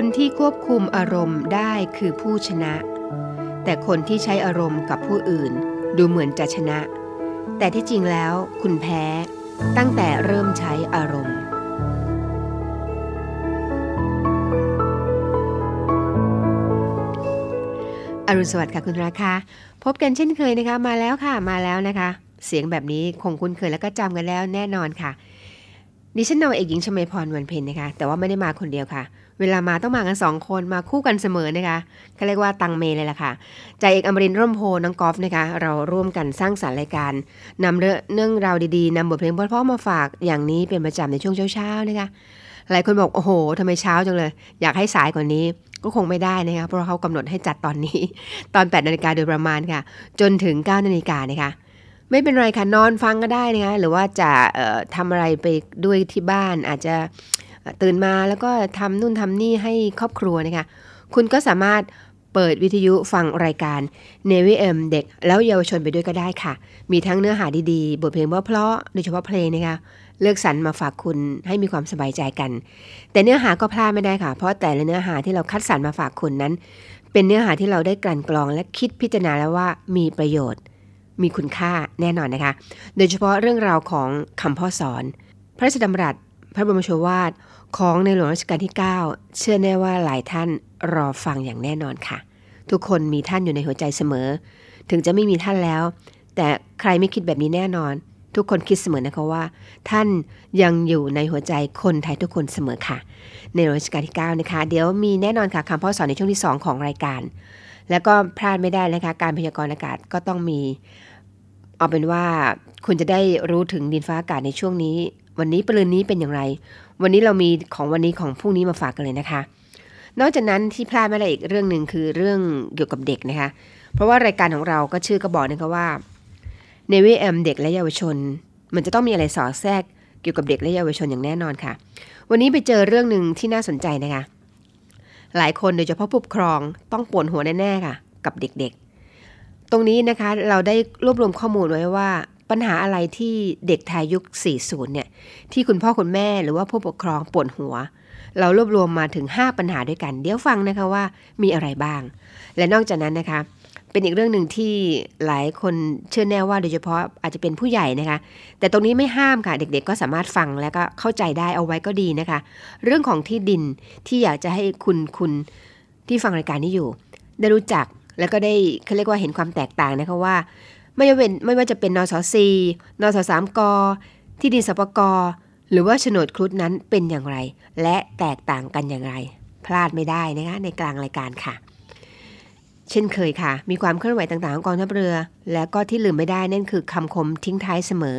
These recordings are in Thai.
คนที่ควบคุมอารมณ์ได้คือผู้ชนะ แต่คนที่ใช้อารมณ์กับผู้อื่น ดูเหมือนจะชนะ แต่ที่จริงแล้วคุณแพ้ตั้งแต่เริ่มใช้อารมณ์อรุณสวัสดิ์ค่ะคุณราคาพบกันเช่นเคยนะคะมาแล้วค่ะมาแล้วนะคะ เสียงแบบนี้คงคุ้นเคยแล้วก็จำกันแล้วแน่นอนค่ะ ดิฉันนาวเอกหญิงชมพรวันเพ็ญนะคะ แต่ว่าไม่ได้มาคนเดียวค่ะ เวลามาต้องมากันสองคนมาคู่กันเสมอนะคะเขาเรียกว่าตังเมเลยล่ะค่ะใจเอกอมรินร่มโพน้องกอล์ฟนะคะ เราร่วมกันสร้างสรรค์รายการนำเรื่องเรื่องราวดีๆนำบทเพลงเพราะๆมาฝากอย่างนี้เป็นประจำในช่วงเช้าๆนะคะหลายคนบอกโอ้โหทำไมเช้าจังเลย อยากให้สายกว่านี้ก็คงไม่ได้นะคะเพราะเขากำหนดให้จัดตอนนี้ ตอน8นาฬิกาโดยประมาณค่ะ จนถึง9นาฬิกานะคะ ไม่เป็นไรค่ะนอนฟังก็ได้นะคะหรือว่าจะเอ่อทำอะไรไปด้วยที่บ้านอาจจะตื่นมาแล้วก็ทำนู่นทำนี่ให้ครอบครัวนะคะคุณก็สามารถเปิดวิทยุฟังรายการ n นวิเอ็มเด็ก แล้วเยาวชนไปด้วยก็ได้ค่ะ มีทั้งเนื้อหาดีๆ บทเพลงเพราะๆโดยเฉพาะเพลงนะคะเลือกสรรมาฝากคุณให้มีความสบายใจกัน แต่เนื้อหาก็พลาดไม่ได้ค่ะ เพราะแต่ละเนื้อหาที่เราคัดสรรมาฝากคุณนั้น เป็นเนื้อหาที่เราได้กลั่นกรองและคิดพิจารณาแล้วว่ามีประโยชน์ มีคุณค่าแน่นอนนะคะ โดยเฉพาะเรื่องราวของคำพ่อสอน พระราชดำรัส พระบรมโชวาทของในหลวงรัชกาลที่ 9 เชื่อแน่ว่าหลายท่านรอฟังอย่างแน่นอนค่ะ ทุกคนมีท่านอยู่ในหัวใจเสมอ ถึงจะไม่มีท่านแล้ว แต่ใครไม่คิดแบบนี้แน่นอน ทุกคนคิดเสมอนะคะว่า ท่านยังอยู่ในหัวใจคนไทยทุกคนเสมอค่ะ ในหลวงรัชกาลที่ 9 นะคะ เดี๋ยวมีแน่นอนค่ะคำพ่อสอนในช่วงที่ 2 ของรายการ แล้วก็พลาดไม่ได้นะคะ การพยากรณ์อากาศก็ต้องมี เอาเป็นว่าคุณจะได้รู้ถึงดินฟ้าอากาศในช่วงนี้ วันนี้ปรืนนี้เป็นอย่างไร วันนี้เรามีของวันนี้ของพรุ่งนี้มาฝากกันเลยนะคะ นอกจากนั้นที่พลาดไม่ได้อีกเรื่องหนึ่งคือเรื่องเกี่ยวกับเด็กนะคะ เพราะว่ารายการของเราก็ชื่อก็บอกนะคะว่าเนวิแอมเด็กและเยาวชน มันจะต้องมีอะไรสอดแทรกเกี่ยวกับเด็กและเยาวชนอย่างแน่นอนค่ะ วันนี้ไปเจอเรื่องหนึ่งที่น่าสนใจนะคะ หลายคนโดยเฉพาะผู้ปกครองต้องปวดหัวแน่ๆค่ะ กับเด็กๆ ตรงนี้นะคะเราได้รวบรวมข้อมูลไว้ว่าปัญหาอะไรที่เด็กไทยยุค 40 เนี่ย ที่คุณพ่อคุณแม่หรือว่าผู้ปกครองปวดหัว เรารวบรวมมาถึง 5 ปัญหาด้วยกัน เดี๋ยวฟังนะคะว่ามีอะไรบ้าง และนอกจากนั้นนะคะ เป็นอีกเรื่องหนึ่งที่หลายคนเชื่อแน่ว่าโดยเฉพาะอาจจะเป็นผู้ใหญ่นะคะ แต่ตรงนี้ไม่ห้ามค่ะ เด็กๆก็สามารถฟังแล้วก็เข้าใจได้เอาไว้ก็ดีนะคะ เรื่องของที่ดินที่อยากจะให้คุณคุณที่ฟังรายการนี้อยู่ ได้รู้จัก แล้วก็ได้เขาเรียกว่าเห็นความแตกต่างนะคะว่า ไม่ว่าเป็นไม่ว่าจะเป็นนสซีนสสามกที่ดินสปกหรือว่าโฉนดครุฑนั้นเป็นอย่างไร และแตกต่างกันอย่างไร พลาดไม่ได้นะคะในกลางรายการค่ะ เช่นเคยค่ะ มีความเคลื่อนไหวต่างๆของกองทัพเรือ และก็ที่ลืมไม่ได้นั่นคือคำคมทิ้งท้ายเสมอ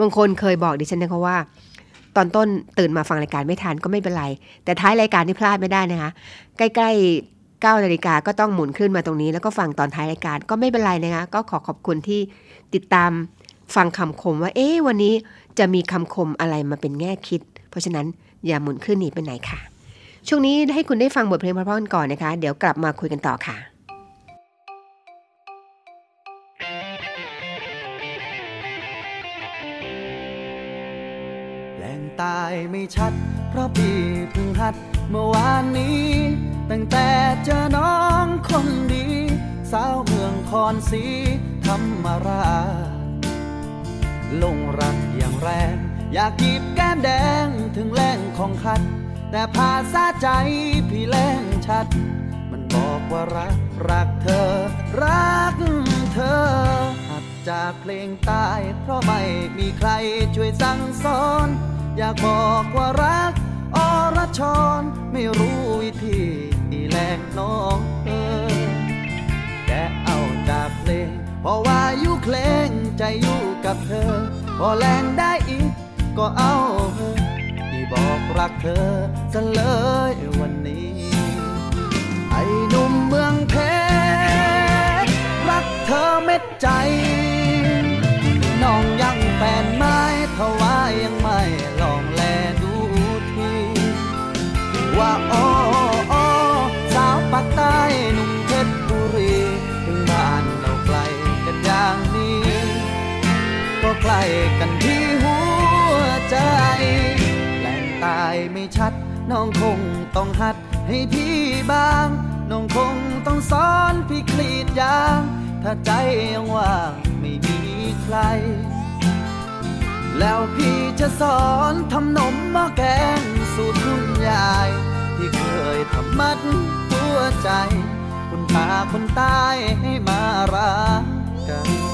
บางคนเคยบอกดิฉันนะคะว่า ตอนต้นตื่นมาฟังรายการไม่ทันก็ไม่เป็นไร แต่ท้ายรายการที่พลาดไม่ได้นะคะ ใกล้ๆ 9นาฬิกาก็ต้องหมุนขึ้นมาตรงนี้ แล้วก็ฟังตอนท้ายรายการก็ไม่เป็นไรนะคะก็ขอขอบคุณที่ติดตามฟังคำคมว่า เอ๊ะวันนี้จะมีคำคมอะไรมาเป็นแง่คิด เพราะฉะนั้นอย่าหมุนขึ้นหนีไปไหนค่ะ ช่วงนี้ให้คุณได้ฟังบทเพลงเพราะๆกันก่อนนะคะ เดี๋ยวกลับมาคุยกันต่อค่ะแหล่งตายไม่ชัด เพราะพี่เพิ่งหัดเมื่อวานนี้ ตั้งแต่เจอน้องคนดี สาวเมืองคอนสีธรรมราชลงรักอย่างแรง อยากกีบแก้มแดงถึงแรงของคัด แต่ภาษาใจพี่แรงชัด มันบอกว่ารัก รักเธอ รักเธอ หัดจากเพลงตายเพราะไม่มีใครช่วยสั่งสอน อยากบอกว่ารักอรชรไม่รู้วิธี แลกน้องเออแกเอาจากเพลงเพราะว่าอยู่เพลงใจอยู่กับเธอ พอแรงได้อีกก็เอาเธอที่บอกรักเธอซะเลยวันนี้ ไอ้หนุ่มเมืองเพชรรักเธอเม็ดใจ น้องยังแฟนไม้ทว่ายังไม่ลองแลดูทีว่าอ้ออ้อ ใจกันที่หัวใจแหล่งตายไม่ชัด น้องคงต้องหัดให้พี่บ้าง น้องคงต้องสอนพี่คลีดยาง ถ้าใจยังว่างไม่มีใคร แล้วพี่จะสอนทำนมหม้อแกงสูตรคุณยาย ที่เคยทำมัดหัวใจ คุณตาคนตายให้มารักกัน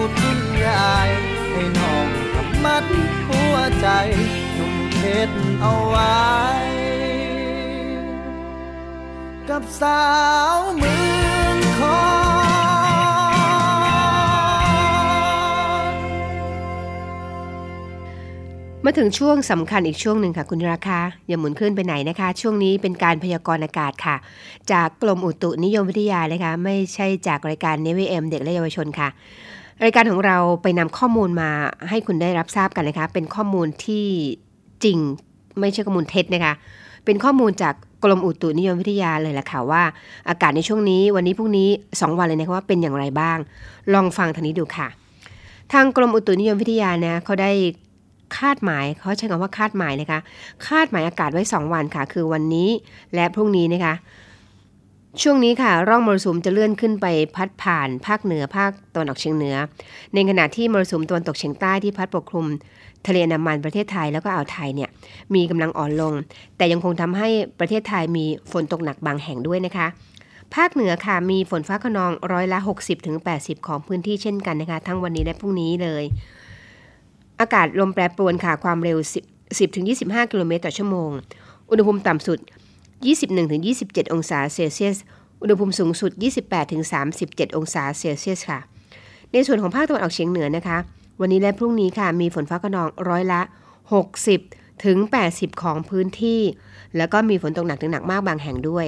สูตรคุณยายให้น้องทำมัดหัวใจนุ่มเพชรเอาไว้ กับสาวเมืองคอนมาถึงช่วงสำคัญอีกช่วงหนึ่งค่ะคุณราคาอย่าหมุนขึ้นไปไหนนะคะ ช่วงนี้เป็นการพยากรณ์อากาศค่ะ จากกรมอุตุนิยมวิทยานะคะ ไม่ใช่จากรายการเนวิเอ็มเด็กและเยาวชนค่ะ รายการของเราไปนำข้อมูลมาให้คุณได้รับทราบกันนะคะ เป็นข้อมูลที่จริงไม่ใช่ข้อมูลเท็จนะคะ เป็นข้อมูลจากกรมอุตุนิยมวิทยาเลยล่ะค่ะว่า อากาศในช่วงนี้วันนี้พรุ่งนี้ 2 วันเลยนะคะว่าเป็นอย่างไรบ้าง ลองฟังทางนี้ดูค่ะ ทางกรมอุตุนิยมวิทยานะเขาได้คาดหมายเขาใช้คำว่าคาดหมายนะคะ คาดหมายอากาศไว้ 2 วันค่ะ คือวันนี้และพรุ่งนี้นะคะ ช่วงนี้ค่ะ ร่องมรสุมจะเลื่อนขึ้นไปพัดผ่านภาคเหนือภาคตะวันออกเฉียงเหนือ ในขณะที่มรสุมตะวันตกเฉียงใต้ที่พัดปกคลุม ทะเลอันดามันประเทศไทยแล้วก็อ่าวไทยเนี่ยมีกำลังอ่อนลง แต่ยังคงทำให้ประเทศไทยมีฝนตกหนักบางแห่งด้วยนะคะ ภาคเหนือค่ะมีฝนฟ้าขนองร้อยละ 60-80 ของพื้นที่เช่นกันนะคะ ทั้งวันนี้และพรุ่งนี้เลย อากาศลมแปรปรวนค่ะความเร็ว 10-25 กิโลเมตรต่อชั่วโมง อุณหภูมิต่ำสุด 21-27 องศาเซลเซียส อุณหภูมิสูงสุด 28-37 องศาเซลเซียสค่ะ ในส่วนของภาคตะวันออกเฉียงเหนือนะคะ วันนี้และพรุ่งนี้ค่ะ มีฝนฟ้าขนองร้อยละ 60 ถึง 80 ของพื้นที่ แล้วก็มีฝนตกหนักถึงหนักมากบางแห่งด้วย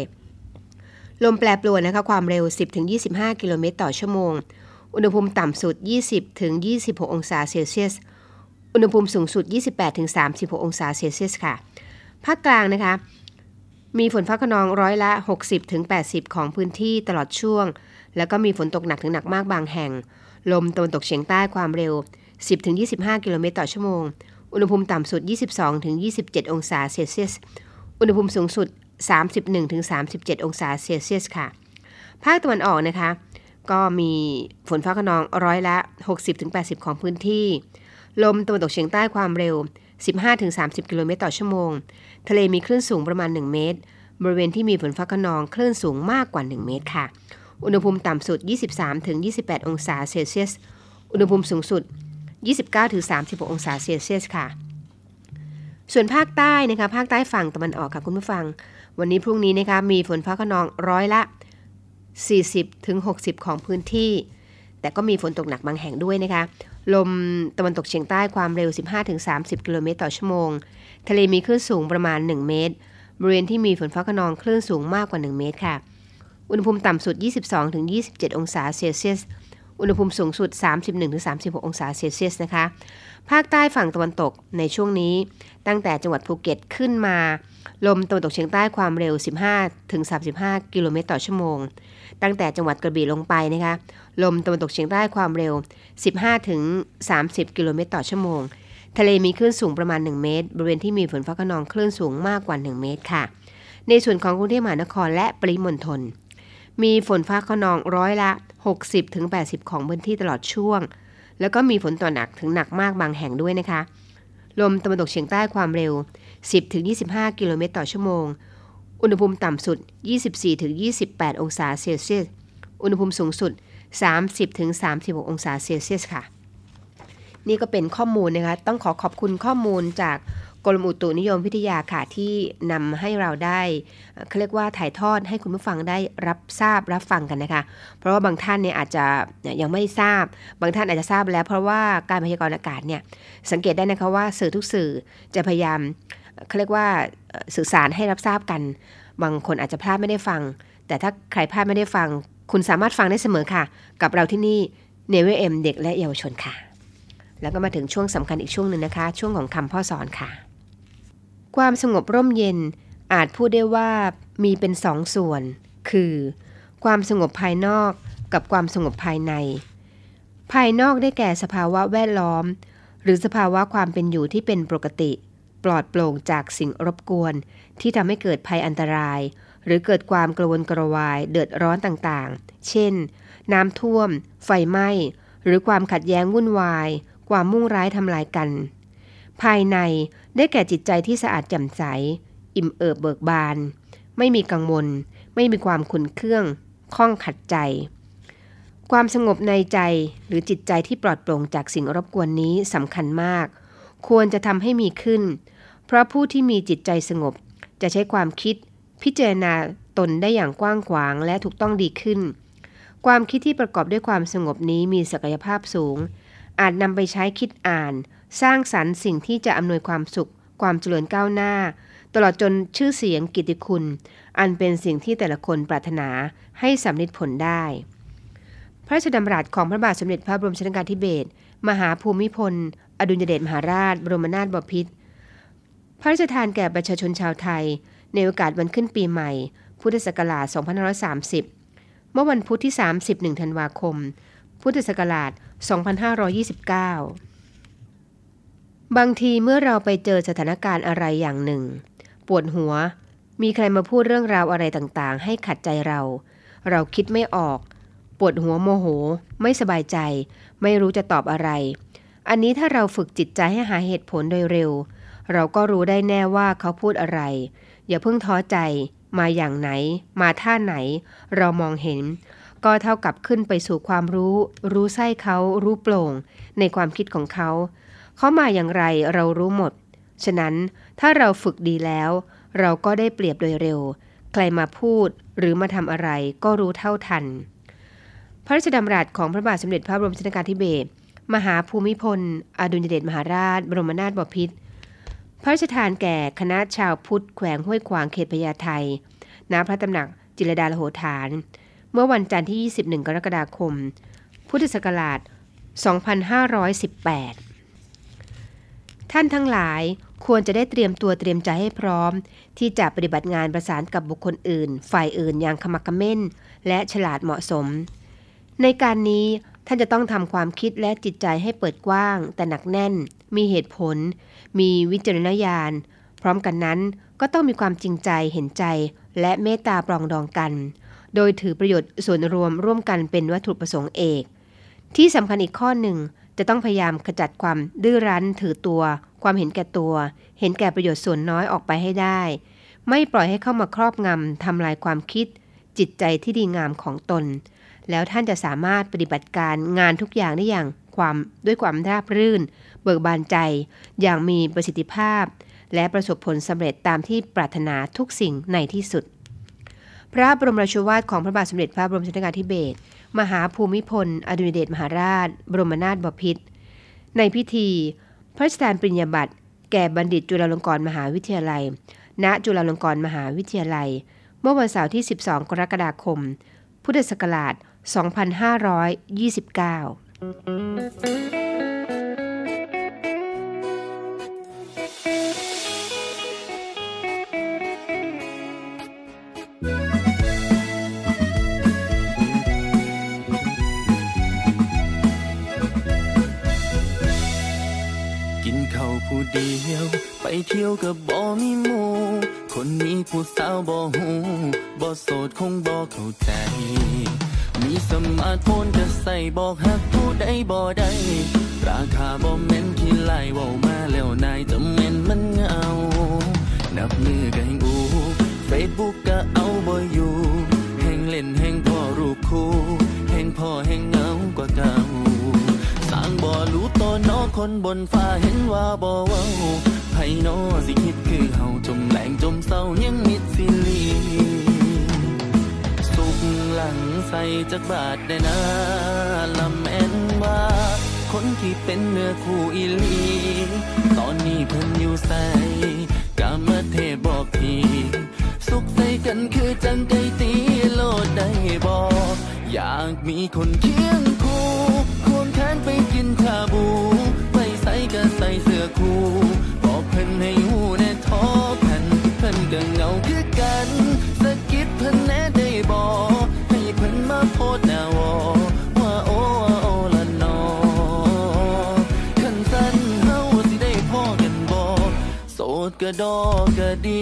ลมแปรปรวนนะคะ ความเร็ว 10ถึง25 กิโลเมตรต่อชั่วโมง อุณหภูมิต่ำสุด 20ถึง26 องศาเซลเซียส อุณหภูมิสูงสุด 28ถึง36 องศาเซลเซียสค่ะ ภาคกลางนะคะ มีฝนฟ้าขนองร้อยละ 60ถึง80 ของพื้นที่ตลอดช่วง แล้วก็มีฝนตกหนักถึงหนักมากบางแห่ง ลมตะวันตกเฉียงใต้ความเร็ว 10ถึง25 กิโลเมตรต่อชั่วโมง อุณหภูมิต่ำสุด 22ถึง27 องศาเซลเซียส อุณหภูมิสูงสุด 31ถึง37 องศาเซลเซียสค่ะ ภาคตะวันออกนะคะ ก็มีฝนฟ้าขนองร้อยละ 60ถึง80 ของพื้นที่ ลมตะวันตกเฉียงใต้ความเร็ว 15ถึง30 กิโลเมตรต่อชั่วโมง ทะเลมีคลื่นสูงประมาณ 1 เมตร บริเวณที่มีฝนฟ้าขนองคลื่นสูงมากกว่า 1 เมตรค่ะ อุณหภูมิต่ำสุด 23-28 องศาเซลเซียส อุณหภูมิสูงสุด 29-36 องศาเซลเซียสค่ะ ส่วนภาคใต้นะคะ ภาคใต้ฝั่งตะวันออกค่ะคุณผู้ฟัง วันนี้พรุ่งนี้นะคะมีฝนฟ้าขนองร้อยละ 40-60 ของพื้นที่ แต่ก็มีฝนตกหนักบางแห่งด้วยนะคะ ลมตะวันตกเฉียงใต้ความเร็ว 15-30 กิโลเมตรต่อชั่วโมง ทะเลมีคลื่นสูงประมาณ 1 เมตร บริเวณที่มีฝนฟ้าขนองคลื่นสูงมากกว่า 1 เมตรค่ะ อุณหภูมิต่ำสุด 22-27 องศาเซลเซียส อุณหภูมิสูงสุด 31-36 องศาเซลเซียสนะคะ ภาคใต้ฝั่งตะวันตกในช่วงนี้ ตั้งแต่จังหวัดภูเก็ตขึ้นมา ลมตะวันตกเฉียงใต้ความเร็ว 15-35 กิโลเมตรต่อชั่วโมง ตั้งแต่จังหวัดกระบี่ลงไปนะคะ ลมตะวันตกเฉียงใต้ความเร็ว 15-30 กิโลเมตรต่อชั่วโมง ทะเลมีคลื่นสูงประมาณ 1 เมตร บริเวณที่มีฝนฟ้าขนองคลื่นสูงมากกว่า 1 เมตรค่ะ ในส่วนของกรุงเทพมหานครและปริมณฑลมีฝนฟ้าขนองร้อยละ 60-80 ของพื้นที่ตลอดช่วง แล้วก็มีฝนต่อหนักถึงหนักมากบางแห่งด้วยนะคะ ลมตะวันตกเฉียงใต้ความเร็ว 10-25 กิโลเมตรต่อชั่วโมง อุณหภูมิต่ำสุด 24-28 องศาเซลเซียส อุณหภูมิสูงสุด 30-36 องศาเซลเซียสค่ะ นี่ก็เป็นข้อมูลนะคะ ต้องขอขอบคุณข้อมูลจากกรมอุตุนิยมวิทยาค่ะที่นำให้เราได้เขาเรียกว่าถ่ายทอดให้คุณผู้ฟังได้รับทราบรับฟังกันนะคะ เพราะว่าบางท่านเนี่ยอาจจะยังไม่ทราบ บางท่านอาจจะทราบแล้ว เพราะว่าการพยากรณ์อากาศเนี่ยสังเกตได้นะคะว่าสื่อทุกสื่อจะพยายามเขาเรียกว่าสื่อสารให้รับทราบกัน บางคนอาจจะพลาดไม่ได้ฟัง แต่ถ้าใครพลาดไม่ได้ฟัง คุณสามารถฟังได้เสมอค่ะ กับเราที่นี่เนเวเอ็มเด็กและเยาวชนค่ะ แล้วก็มาถึงช่วงสำคัญอีกช่วงหนึ่งนะคะ ช่วงของคำพ่อสอนค่ะ ความสงบร่มเย็นอาจพูดได้ว่ามีเป็นสองส่วน คือ ความสงบภายนอกกับความสงบภายใน ภายนอกได้แก่สภาวะแวดล้อม หรือสภาวะความเป็นอยู่ที่เป็นปกติ ปลอดโปร่งจากสิ่งรบกวน ที่ทำให้เกิดภัยอันตราย หรือเกิดความกระวนกระวายเดือดร้อนต่างๆ เช่น น้ำท่วม ไฟไหม้ หรือความขัดแย้งวุ่นวาย ความมุ่งร้ายทำลายกัน ภายในได้แก่จิตใจที่สะอาดแจ่มใส อิ่มเอิบเบิกบาน ไม่มีกังวล ไม่มีความขุนเคืองข้องขัดใจ ความสงบในใจหรือจิตใจที่ปลอดโปร่งจากสิ่งรบกวนนี้สำคัญมาก ควรจะทำให้มีขึ้น เพราะผู้ที่มีจิตใจสงบจะใช้ความคิด พิจารณาตนได้อย่างกว้างขวางและถูกต้องดีขึ้น ความคิดที่ประกอบด้วยความสงบนี้มีศักยภาพสูง อาจนำไปใช้คิดอ่าน สร้างสรรค์สิ่งที่จะอำนวยความสุข ความเจริญก้าวหน้า ตลอดจนชื่อเสียงกิตติคุณ อันเป็นสิ่งที่แต่ละคนปรารถนาให้สำเร็จผลได้ พระราชดำรัสของพระบาทสมเด็จพระบรมชนกาธิเบศรมหาภูมิพล อดุลยเดชมหาราช บรมนาถบพิตรพระราชทานแก่ประชาชนชาวไทย ในโอกาสวันขึ้นปีใหม่ พุทธศักราช 2530 เมื่อวันพุธที่ 31 ธันวาคม พุทธศักราช 2529 บางทีเมื่อเราไปเจอสถานการณ์อะไรอย่างหนึ่ง ปวดหัว มีใครมาพูดเรื่องราวอะไรต่างๆ ให้ขัดใจเรา เราคิดไม่ออก ปวดหัวโมโห ไม่สบายใจ ไม่รู้จะตอบอะไร อันนี้ถ้าเราฝึกจิตใจให้หาเหตุผลโดยเร็ว เราก็รู้ได้แน่ว่าเขาพูดอะไร อย่าเพิ่งท้อใจ มาอย่างไหน มาท่าไหน เรามองเห็น ก็เท่ากับขึ้นไปสู่ความรู้ รู้ไส้เขารู้โปร่ง ในความคิดของเขา เขามาอย่างไรเรารู้หมด ฉะนั้นถ้าเราฝึกดีแล้ว เราก็ได้เปรียบโดยเร็ว ใครมาพูดหรือมาทำอะไรก็รู้เท่าทัน พระราชดำรัสของพระบาทสมเด็จพระบรมชนกาธิเบศรมหาภูมิพล อดุลยเดชมหาราช บรมนาถบพิตรพระราชทานแก่คณะชาวพุทธแขวงห้วยขวางเขตพญาไทณพระตำหนักจิรดาลโหฐาน เมื่อวันจันทร์ที่ 21 กรกฎาคม พุทธศักราช 2518 ท่านทั้งหลายควรจะได้เตรียมตัวเตรียมใจให้พร้อม ที่จะปฏิบัติงานประสานกับบุคคลอื่น ฝ่ายอื่นอย่างขมักเขม้น และฉลาดเหมาะสม ในการนี้ท่านจะต้องทำความคิดและจิตใจให้เปิดกว้าง แต่หนักแน่น มีเหตุผล มีวิจารณญาณ พร้อมกันนั้นก็ต้องมีความจริงใจเห็นใจ และเมตตาปรองดองกัน โดยถือประโยชน์ส่วนรวมร่วมกันเป็นวัตถุประสงค์เอก ที่สำคัญอีกข้อหนึ่งจะต้องพยายามขจัดความดื้อรั้นถือตัว ความเห็นแก่ตัว เห็นแก่ประโยชน์ส่วนน้อยออกไปให้ได้ ไม่ปล่อยให้เข้ามาครอบงำทำลายความคิด จิตใจที่ดีงามของตน แล้วท่านจะสามารถปฏิบัติการงานทุกอย่างได้อย่างความด้วยความราบรื่น เบิกบานใจ อย่างมีประสิทธิภาพ และประสบผลสำเร็จตามที่ปรารถนาทุกสิ่งในที่สุด พระบรมราชวาทของพระบาทสมเด็จพระบรมชนกาธิเบศรมหาภูมิพล อดุลยเดชมหาราช บรมนาถบพิตรในพิธี พระราชทานปริญญาบัตรแก่บัณฑิตจุฬาลงกรณ์มหาวิทยาลัย ณ จุฬาลงกรณ์มหาวิทยาลัย เมื่อวันเสาร์ที่ 12 กรกฎาคม พุทธศักราช 2529 ผู้เดียว ไปเที่ยวกับบ่มีหมู่คนมีผู้สาวบ่หูบ่โสดคงบ่เข้าใจ มีสมาร์ทโฟนจะใส่บอกหักผู้ใดบ่ได้ราคาบ่แม่นที่ไล่ว้ามาแล้วนายจะแม่นมันเงา นับมือก็แห่งอูเฟซบุ๊กก็เอาบ่อยู่ แห่งเล่นแห่งพ่อรูปคู่ แห่งพ่อแห่งเงา คนบนฟ้าเห็นว่าบ่เว้าไผนสิคิดคือเฮาจมแหลงจมเศร้ายังมิดสิลีสุกหลังใส่จักบาทได้นะลำแม่นว่า คนที่เป็นเนื้อคู่อีลี ตอนนี้เพิ่นอยู่ใส่กามเทพบอกทีสุขใส่กันคือจังไกตีโลดได้บ่อยากมีคนเคียงคู่ควงแขนไปกินชาบู ก็ใส่เสื้อคู่บอกเพิ่นให้หูแน่ทอพันเพิ่นก็เหงาคือกันสะกิดเพิ่นแน่ได้บอกให้เพิ่นมาโพดหน้าวอว่าโอ้ว่าโอ้ละนอคันสั้นเฮาสิได้พ่อกันบ่โสดก็ดอกก็ดี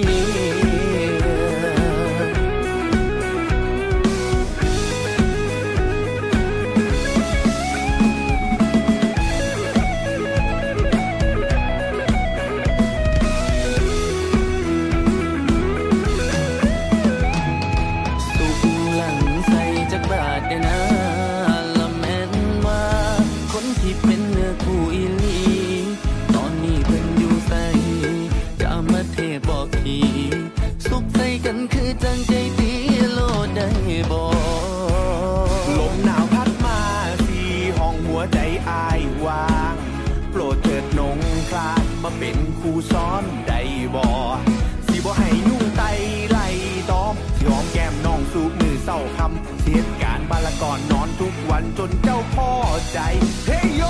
ใจเฮ้ยโย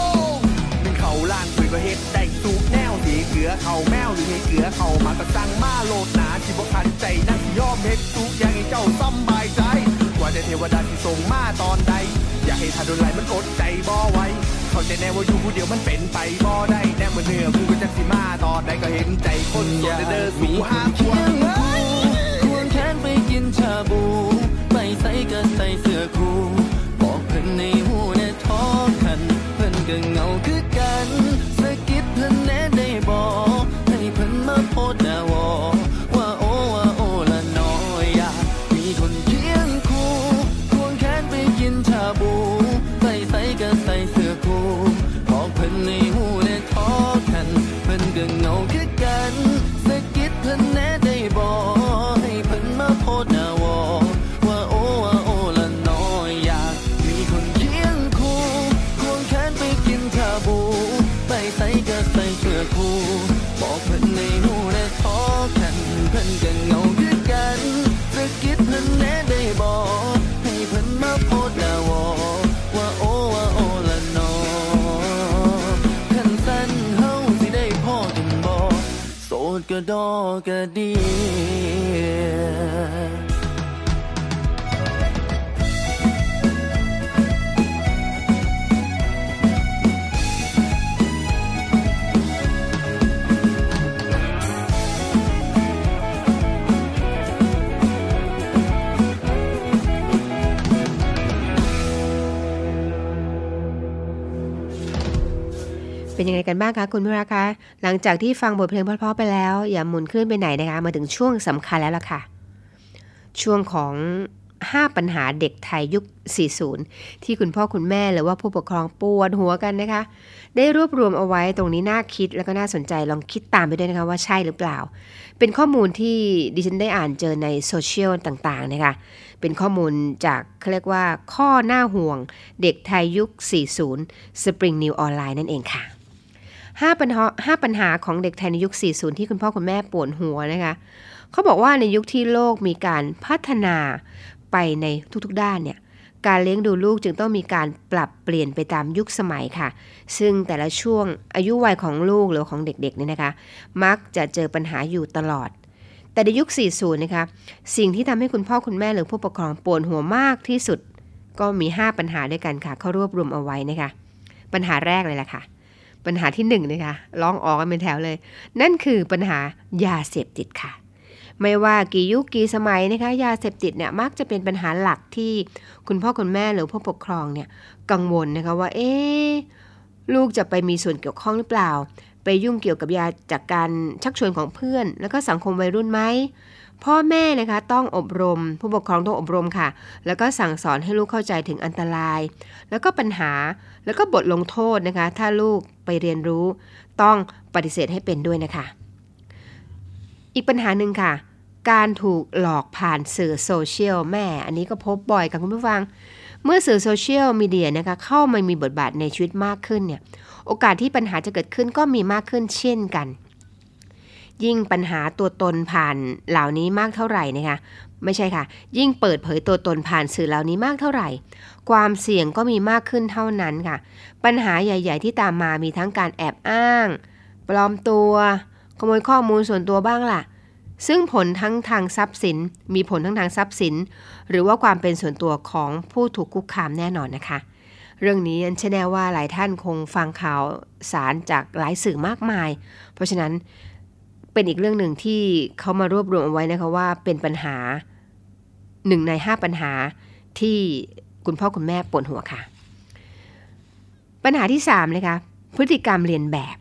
หนึ่งเขาล้านคุยก็เฮ็ดได้สูบแนวสีเกลือเขาแมวหรือให้เกลือเขามาก็สั่งมาโลดหนาที่บ่คันใจนักสิยอมเฮ็ดทุกอย่างให้เจ้าสำบายใจว่าแต่เทวดาที่ส่งมาตอนใด อย่าให้ทาโดนไหลมันอดใจบ่ไหวเข้าใจแน่ว่าอยู่ผู้เดียวมันเป็นไปบ่ได้แน่เมื่อเนื้อกูก็จักสิมาตอนใดก็เห็นใจคนโสดเด้อสู่หาควงควงแขนไปกินชาบู ไปใส่ก็ใส่เสื้อคู่ ก็เหงาคือกัน ก็ดี เป็นยังไงกันบ้างคะคุณพิราคะ หลังจากที่ฟังบทเพลงเพราะๆไปแล้ว อย่าหมุนคลื่นไปไหนนะคะ มาถึงช่วงสำคัญแล้วล่ะค่ะ ช่วงของ 5 ปัญหาเด็กไทยยุค 40 ที่คุณพ่อคุณแม่หรือว่าผู้ปกครองปวดหัวกันนะคะ ได้รวบรวมเอาไว้ตรงนี้น่าคิดแล้วก็น่าสนใจลองคิดตามไปด้วยนะคะว่าใช่หรือเปล่า เป็นข้อมูลที่ดิฉันได้อ่านเจอในโซเชียลต่างๆนะคะเป็นข้อมูลจากเขาเรียกว่าข้อหน้าห่วง เด็กไทยยุค 40 Spring New Online นั่นเองค่ะ 5ปัญหา5ปัญหาของเด็กไทยในยุค 40 ที่คุณพ่อคุณแม่ปวดหัวนะคะเขาบอกว่าในยุคที่โลกมีการพัฒนาไปในทุกๆด้านเนี่ยการเลี้ยงดูลูกจึงต้องมีการปรับเปลี่ยนไปตามยุคสมัยค่ะ ซึ่งแต่ละช่วงอายุวัยของลูกหรือของเด็กๆเนี่ยนะคะ มักจะเจอปัญหาอยู่ตลอด แต่ในยุค 40 นะคะ สิ่งที่ทำให้คุณพ่อคุณแม่หรือผู้ปกครองปวดหัวมากที่สุด ก็มี 5 ปัญหาด้วยกันค่ะ เขารวบรวมเอาไว้นะคะ ปัญหาแรกเลยล่ะค่ะ ปัญหาที่1นงนะคะร้องออกกันเป็นแถวเลย นั่นคือปัญหายาเสพติดค่ะ ไม่ว่ากี่ยุคกี่สมัยนะคะยาเสพติดเนี่ยมักจะเป็นปัญหาหลักที่คุณพ่อคุณแม่หรือผู้ปกครองเนี่ยกังวลนะคะว่าเอ๊ลูกจะไปมีส่วนเกี่ยวข้องหรือเปล่า ไปยุ่งเกี่ยวกับยาจากการชักชวนของเพื่อน แล้วก็สังคมวัยรุ่นไหม พ่อแม่นะคะต้องอบรม ผู้ปกครองต้องอบรมค่ะ แล้วก็สั่งสอนให้ลูกเข้าใจถึงอันตราย แล้วก็ปัญหาแล้วก็บทลงโทษนะคะ ถ้าลูกไปเรียนรู้ ต้องปฏิเสธให้เป็นด้วยนะคะ อีกปัญหาหนึ่งค่ะ การถูกหลอกผ่านสื่อโซเชียลแม่ อันนี้ก็พบบ่อยกับคุณผู้ฟัง เมื่อสื่อโซเชียลมีเดียนะคะเข้ามามีบทบาทในชีวิตมากขึ้นเนี่ยโอกาสที่ปัญหาจะเกิดขึ้นก็มีมากขึ้นเช่นกัน ยิ่งปัญหาตัวตนผ่านเหล่านี้มากเท่าไหร่นะคะไม่ใช่ค่ะ ยิ่งเปิดเผยตัวตนผ่านสื่อเหล่านี้มากเท่าไหร่ ความเสี่ยงก็มีมากขึ้นเท่านั้นค่ะ ปัญหาใหญ่ ๆ ที่ตามมามีทั้งการแอบอ้าง ปลอมตัว ขโมยข้อมูลส่วนตัวบ้างล่ะ ซึ่งผลทั้งทางทรัพย์สิน มีผลทั้งทางทรัพย์สิน หรือว่าความเป็นส่วนตัวของผู้ถูกคุกคามแน่นอนนะคะ เรื่องนี้อันเชื่อแน่ว่าหลายท่านคงฟังข่าวสารจากหลายสื่อมากมาย เพราะฉะนั้น เป็นอีกเรื่องหนึ่งที่เขามารวบรวมเอาไว้นะคะว่าเป็นปัญหาหนึ่งในห้าปัญหาที่คุณพ่อคุณแม่ปวดหัวค่ะ ปัญหาที่3เลยค่ะพฤติกรรมเรียนแบบ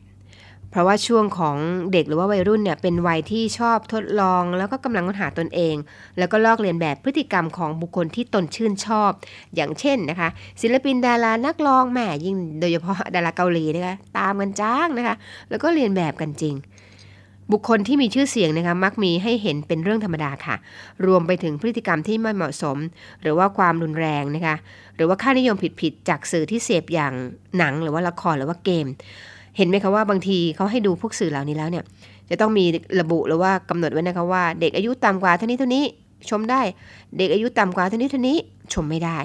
เพราะว่าช่วงของเด็กหรือว่าวัยรุ่นเนี่ยเป็นวัยที่ชอบทดลอง แล้วก็กำลังค้นหาตนเอง แล้วก็ลอกเลียนแบบพฤติกรรมของบุคคลที่ตนชื่นชอบ อย่างเช่นนะคะ ศิลปินดารานักร้องแหม่ยิ่งโดยเฉพาะดาราเกาหลีนะคะตามกันจ้างนะคะ แล้วก็เรียนแบบกันจริง บุคคลที่มีชื่อเสียงนะคะมักมีให้เห็นเป็นเรื่องธรรมดาค่ะ รวมไปถึงพฤติกรรมที่ไม่เหมาะสม หรือว่าความรุนแรงนะคะ หรือว่าค่านิยมผิดๆจากสื่อที่เสพอย่างหนังหรือว่าละครหรือว่าเกม เห็นไหมคะว่าบางทีเขาให้ดูพวกสื่อเหล่านี้แล้วเนี่ย จะต้องมีระบุหรือว่ากำหนดไว้นะคะว่า เด็กอายุต่ำกว่าเท่านี้เท่านี้ชมได้ เด็กอายุต่ำกว่าเท่านี้เท่านี้ชมไม่ได้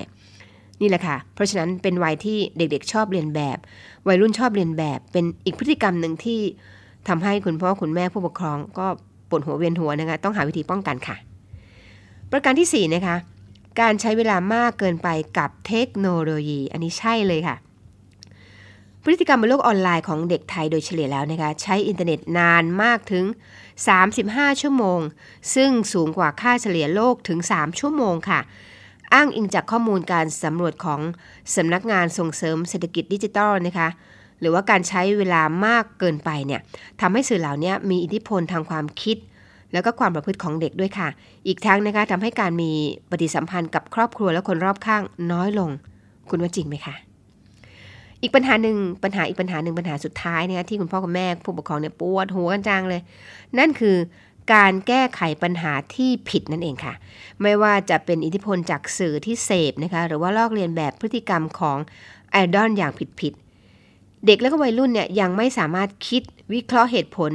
นี่แหละค่ะ เพราะฉะนั้นเป็นวัยที่เด็กๆชอบเลียนแบบ วัยรุ่นชอบเลียนแบบ เป็นอีกพฤติกรรมหนึ่งที่ ทำให้คุณพ่อคุณแม่ผู้ปกครองก็ปวดหัวเวียนหัวนะคะต้องหาวิธีป้องกันค่ะ ประการที่ 4 นะคะ การใช้เวลามากเกินไปกับเทคโนโลยี อันนี้ใช่เลยค่ะ พฤติกรรมบนโลกออนไลน์ของเด็กไทยโดยเฉลี่ยแล้วนะคะ ใช้อินเทอร์เน็ตนานมากถึง 35 ชั่วโมง ซึ่งสูงกว่าค่าเฉลี่ยโลกถึง 3 ชั่วโมงค่ะอ้างอิงจากข้อมูลการสำรวจของสำนักงานส่งเสริมเศรษฐกิจดิจิทัลนะคะ หรือว่าการใช้เวลามากเกินไปเนี่ยทำให้สื่อเหล่านี้มีอิทธิพลทางความคิด แล้วก็ความประพฤติของเด็กด้วยค่ะ อีกทั้งนะคะทำให้การมีปฏิสัมพันธ์กับครอบครัวและคนรอบข้างน้อยลง คุณว่าจริงไหมคะอีกปัญหาหนึ่งปัญหาอีกปัญหาหนึ่งปัญหาสุดท้ายเนี่ยที่คุณพ่อคุณแม่ผู้ปกครองเนี่ยปวดหัวกันจังเลย นั่นคือการแก้ไขปัญหาที่ผิดนั่นเองค่ะ ไม่ว่าจะเป็นอิทธิพลจากสื่อที่เสพนะคะหรือว่าลอกเลียนแบบพฤติกรรมของไอดอลอย่างผิด เด็กและก็วัยรุ่นเนี่ยยังไม่สามารถคิดวิเคราะห์เหตุผล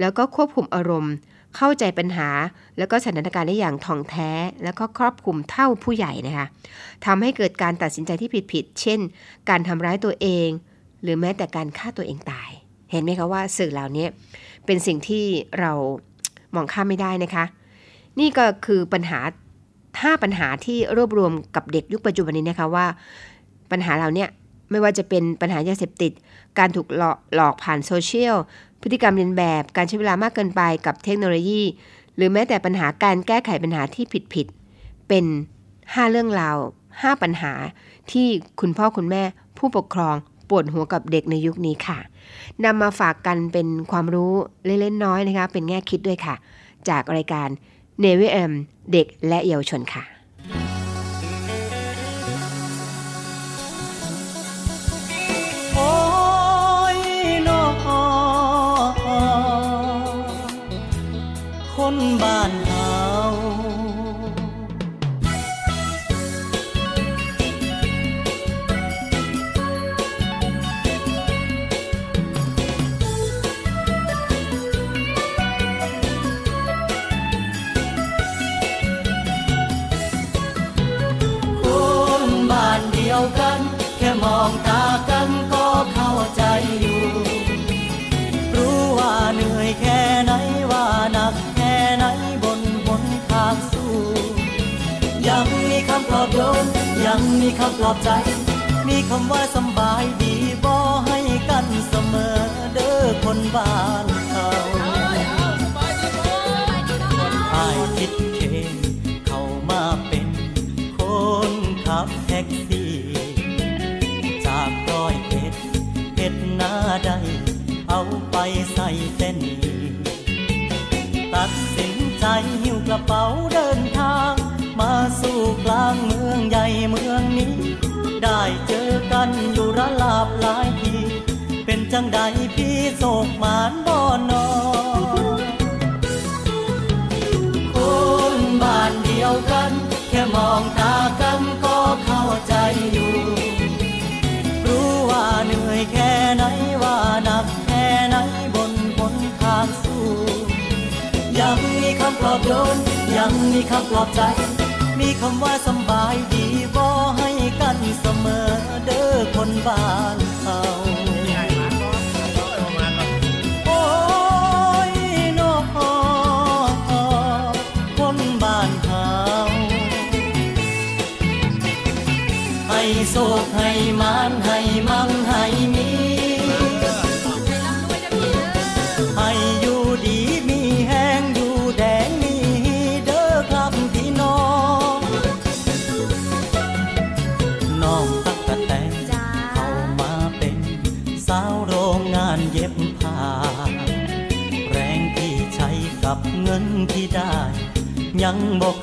แล้วก็ควบคุมอารมณ์ เข้าใจปัญหา แล้วก็สถานการณ์ได้อย่างท่องแท้ แล้วก็ครอบคลุมเท่าผู้ใหญ่นะคะทำให้เกิดการตัดสินใจที่ผิดๆเช่น การทำร้ายตัวเอง หรือแม้แต่การฆ่าตัวเองตาย เห็นไหมคะว่าสื่อเหล่านี้เป็นสิ่งที่เรามองข้ามไม่ได้นะคะ นี่ก็คือปัญหา5ปัญหาที่รวบรวมกับเด็กยุคปัจจุบันนี้นะคะว่า ปัญหาเหล่านี้ไม่ว่าจะเป็นปัญหายาเสพติด การถูกหลอกหลอกผ่านโซเชียล พฤติกรรมเรียนแบบ การใช้เวลามากเกินไปกับเทคโนโลยี หรือแม้แต่ปัญหาการแก้ไขปัญหาที่ผิดๆเป็น 5 เรื่องราว 5 ปัญหาที่คุณพ่อคุณแม่ผู้ปกครองปวดหัวกับเด็กในยุคนี้ค่ะนำมาฝากกันเป็นความรู้เล็กๆน้อยนะคะ เป็นแง่คิดด้วยค่ะ จากรายการ n a v y M เด็กและเยาวชนค่ะ อบใจ มีคำว่าสบายดีบ่ให้กันเสมอเด้อคนบ้านเขาอายคิดเคเข้ามาเป็นคนขับแท็กซี่ จากร้อยเอ็ดเอ็ดหน้าใดเอาไปใส่เส้นีตัดสินใจหิ้วกระเป๋าเดินทาง มาสู่กลางเมืองใหญ่เมือง ได้เจอกันอยู่ระลาบหลายที เป็นจังใดพี่โศกหมานบ่อนอคนบ้านเดียวกัน แค่มองตากันก็เข้าใจอยู่ รู้ว่าเหนื่อยแค่ไหนว่าหนักแค่ไหนบนบนทางสู้ ยังมีคำปลอบโยนยังมีคำปลอบใจ มีคำว่าสบายดี กันเสมอเด้อคนบ้าน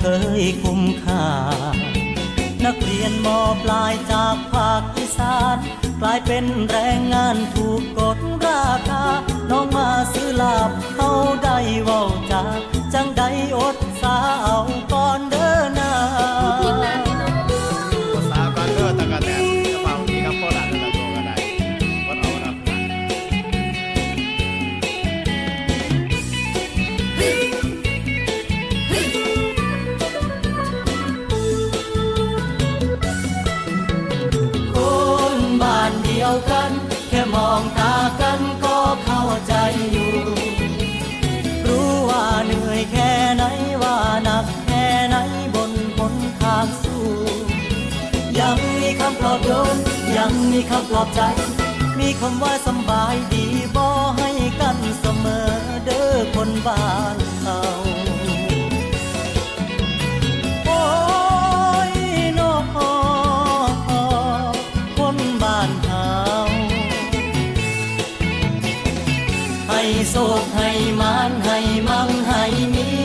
เคยคุ้มค่า นักเรียนมอปลายจากภาคอีสานกลายเป็นแรงงานถูกกดราคา น้องมาซื้อลาบเขาได้เว้าจาก มีคำปลอบใจ มีคำว่าสบายดีบ่ให้กันเสมอเด้อคนบ้านเขาโอ้ยนอคนบ้านเฮาให้โศกให้มานให้มั่งให้มี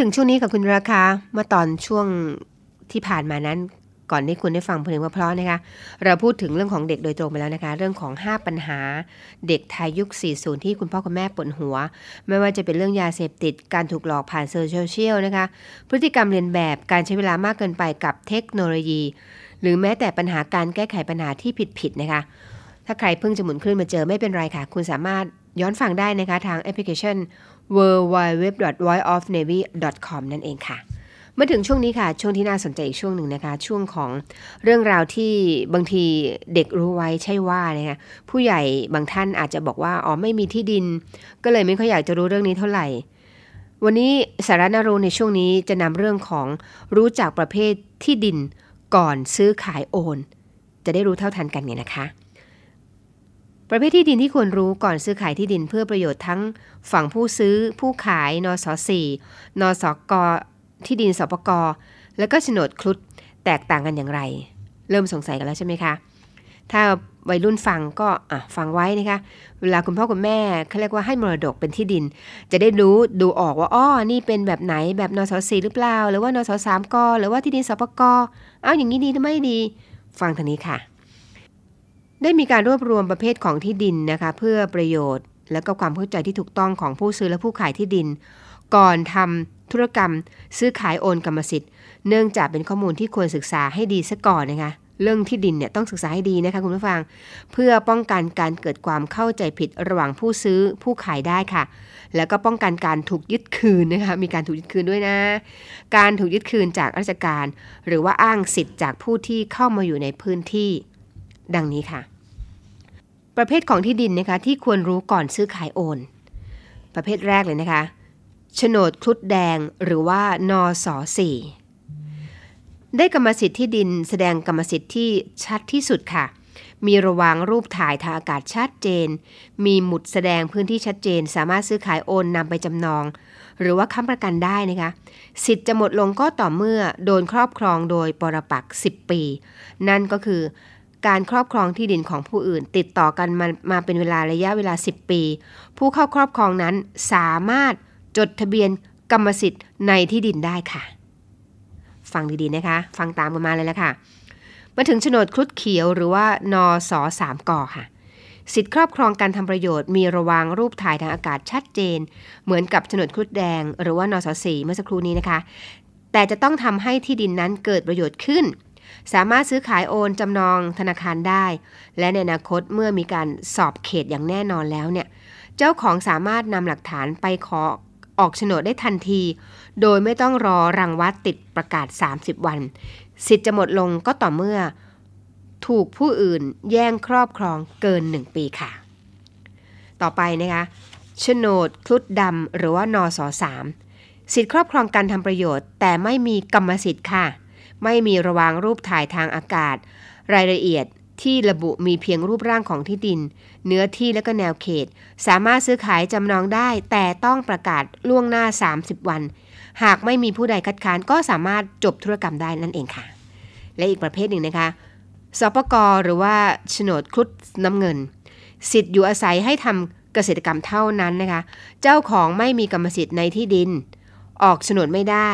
ถึงช่วงนี้กับคุณราคาเมื่อตอนช่วงที่ผ่านมานั้น ก่อนที่คุณได้ฟังเพลงเพราะๆนะคะ เราพูดถึงเรื่องของเด็กโดยตรงไปแล้วนะคะ เรื่องของ 5 ปัญหาเด็กไทยยุค 40 ที่คุณพ่อคุณแม่ปวดหัว ไม่ว่าจะเป็นเรื่องยาเสพติด การถูกหลอกผ่านโซเชียลนะคะ พฤติกรรมเรียนแบบการใช้เวลามากเกินไปกับเทคโนโลยี หรือแม้แต่ปัญหาการแก้ไขปัญหาที่ผิดๆนะคะถ้าใครเพิ่งจะหมุนคลื่นมาเจอไม่เป็นไรค่ะ คุณสามารถย้อนฟังได้นะคะทางแอปพลิเคชัน w w w v o i o f n a v y c o m นั่นเองค่ะมาถึงช่วงนี้ค่ะ ช่วงที่น่าสนใจอีกช่วงหนึ่งนะคะ ช่วงของเรื่องราวที่บางทีเด็กรู้ไว้ใช่ว่านะคะผู้ใหญ่บางท่านอาจจะบอกว่าอ๋อไม่มีที่ดิน ก็เลยไม่ค่อยอยากจะรู้เรื่องนี้เท่าไหร่ วันนี้สาระนารูในช่วงนี้จะนำเรื่องของรู้จักประเภทที่ดินก่อนซื้อขายโอน จะได้รู้เท่าทันกันไงนะคะ ประเภทที่ดินที่ควรรู้ก่อนซื้อขายที่ดินเพื่อประโยชน์ทั้งฝั่งผู้ซื้อ ผู้ขาย นสสี่นสกที่ดินสปกแล้วก็โฉนดคลุดแตกต่างกันอย่างไร เริ่มสงสัยกันแล้วใช่ไหมคะ ถ้าวัยรุ่นฟังก็ฟังไว้นะคะ เวลาคุณพ่อคุณแม่เขาเรียกว่าให้มรดกเป็นที่ดิน จะได้รู้ดูออกว่าอ้อนี่เป็นแบบไหนแบบนสสี่หรือเปล่า หรือว่านสสามกหรือว่าที่ดินสปกเอาอย่างนี้ดีหรือไม่ดี ฟังทางนี้ค่ะ ได้มีการรวบรวมประเภทของที่ดินนะคะเพื่อประโยชน์ แล้วก็ความเข้าใจที่ถูกต้องของผู้ซื้อและผู้ขายที่ดิน ก่อนทำธุรกรรม ซื้อขายโอนกรรมสิทธิ์ เนื่องจากเป็นข้อมูลที่ควรศึกษาให้ดีซะก่อนนะคะเรื่องที่ดินเนี่ยต้องศึกษาให้ดีนะคะคุณผู้ฟัง เพื่อป้องกันการเกิดความเข้าใจผิดระหว่างผู้ซื้อผู้ขายได้ค่ะ แล้วก็ป้องกันการถูกยึดคืนนะคะมีการถูกยึดคืนด้วยนะ การถูกยึดคืนจากราชการ หรือว่าอ้างสิทธิ์จากผู้ที่เข้ามาอยู่ในพื้นที่ ดังนี้ค่ะ ประเภทของที่ดินนะคะที่ควรรู้ก่อนซื้อขายโอน ประเภทแรกเลยนะคะโฉนดครุฑแดงหรือว่านอสอสี่ได้กรรมสิทธิ์ที่ดินแสดงกรรมสิทธิ์ที่ชัดที่สุดค่ะ มีระวางรูปถ่ายทางอากาศชัดเจน มีหมุดแสดงพื้นที่ชัดเจน สามารถซื้อขายโอนนำไปจำนอง หรือว่าค้ำประกันได้นะคะ สิทธิ์จะหมดลงก็ต่อเมื่อโดนครอบครองโดยปรปัก 10 ปี นั่นก็คือ การครอบครองที่ดินของผู้อื่น ติดต่อกันมามาเป็นเวลาระยะเวลา 10 ปี ผู้เข้าครอบครองนั้นสามารถจดทะเบียนกรรมสิทธิ์ในที่ดินได้ค่ะ ฟังดีๆนะคะ ฟังตามกันมาเลยละค่ะ มาถึงโฉนดครุฑเขียวหรือว่านอสอสามกอค่ะ สิทธิครอบครองการทำประโยชน์มีระวางรูปถ่ายทางอากาศชัดเจน เหมือนกับโฉนดครุฑแดง หรือว่านอสอสีเมื่อสักครู่นี้นะคะ แต่จะต้องทำให้ที่ดินนั้นเกิดประโยชน์ขึ้น สามารถซื้อขายโอนจำนองธนาคารได้ และในอนาคตเมื่อมีการสอบเขตอย่างแน่นอนแล้วเนี่ย เจ้าของสามารถนำหลักฐานไปขอออกโฉนดได้ทันที โดยไม่ต้องรอรังวัดติดประกาศ 30 วัน สิทธิ์จะหมดลงก็ต่อเมื่อ ถูกผู้อื่นแย่งครอบครองเกิน 1 ปีค่ะ ต่อไปนะคะโฉนดคลุดดำหรือว่านอสอสามสิทธิครอบครองการทำประโยชน์ แต่ไม่มีกรรมสิทธิ์ค่ะ ไม่มีระวางรูปถ่ายทางอากาศ รายละเอียดที่ระบุมีเพียงรูปร่างของที่ดิน เนื้อที่และก็แนวเขต สามารถซื้อขายจำนองได้ แต่ต้องประกาศล่วงหน้า 30 วัน หากไม่มีผู้ใดคัดค้านก็สามารถจบธุรกรรมได้นั่นเองค่ะ และอีกประเภทหนึ่งนะคะสปกรหรือว่าโฉนดครุฑน้ำเงิน สิทธิ์อยู่อาศัยให้ทำเกษตรกรรมเท่านั้นนะคะ เจ้าของไม่มีกรรมสิทธิ์ในที่ดิน ออกโฉนดไม่ได้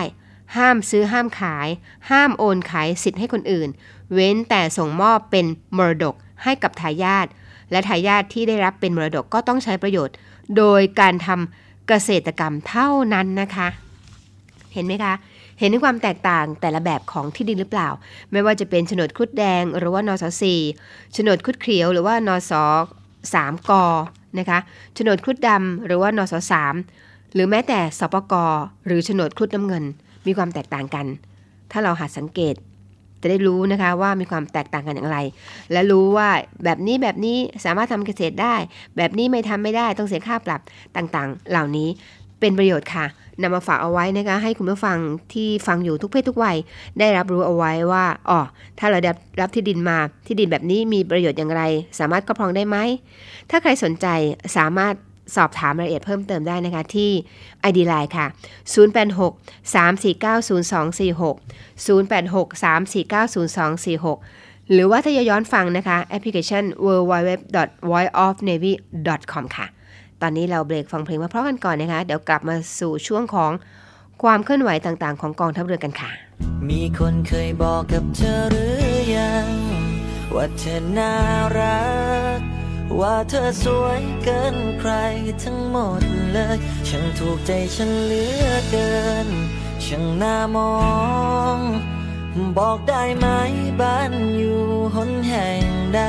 ห้ามซื้อห้ามขาย ห้ามโอนขายสิทธิ์ให้คนอื่น เว้นแต่ส่งมอบเป็นมรดกให้กับทายาทและทายาทที่ได้รับเป็นมรดกก็ต้องใช้ประโยชน์ โดยการทำเกษตรกรรมเท่านั้นนะคะ เห็นไหมคะ เห็นถึงความแตกต่างแต่ละแบบของที่ดินหรือเปล่า ไม่ว่าจะเป็นโฉนดครุฑแดง หรือว่านสสี่โฉนดครุฑเขียว หรือว่านสสามกนะคะโฉนดครุฑดำหรือว่านสสามหรือแม้แต่สปกหรือโฉนดครุฑน้ำเงิน มีความแตกต่างกัน ถ้าเราหัดสังเกต จะได้รู้นะคะว่ามีความแตกต่างกันอย่างไร และรู้ว่าแบบนี้แบบนี้สามารถทำเกษตรได้ แบบนี้ไม่ทำไม่ได้ต้องเสียค่าปรับต่างๆ เหล่านี้เป็นประโยชน์ค่ะนำมาฝากเอาไว้นะคะให้คุณผู้ฟังที่ฟังอยู่ทุกเพศทุกวัย ได้รับรู้เอาไว้ว่าอ๋อถ้าเราได้รับที่ดินมาที่ดินแบบนี้มีประโยชน์อย่างไร สามารถครอบครองได้ไหมถ้าใครสนใจสามารถ สอบถามรายละเอียดเพิ่มเติมได้นะคะที่ ID Line ค่ะ 086 349 0246 086 349 0246 หรือว่าถ้าจะย้อนฟังนะคะ แอปพลิเคชัน www.voiceofnavy.com ค่ะ ตอนนี้เราเบรกฟังเพลงมาเพราะกันก่อนนะคะ เดี๋ยวกลับมาสู่ช่วงของความเคลื่อนไหวต่างๆ ของกองทัพเรือกันค่ะ มีคนเคยบอกกับเธอหรือยัง ว่าเธอน่ารัก ว่าเธอสวยเกินใครทั้งหมดเลยฉันถูกใจฉันเหลือเกิน ช่างน่ามอง บอกได้ไหมบ้านอยู่หนแห่งใด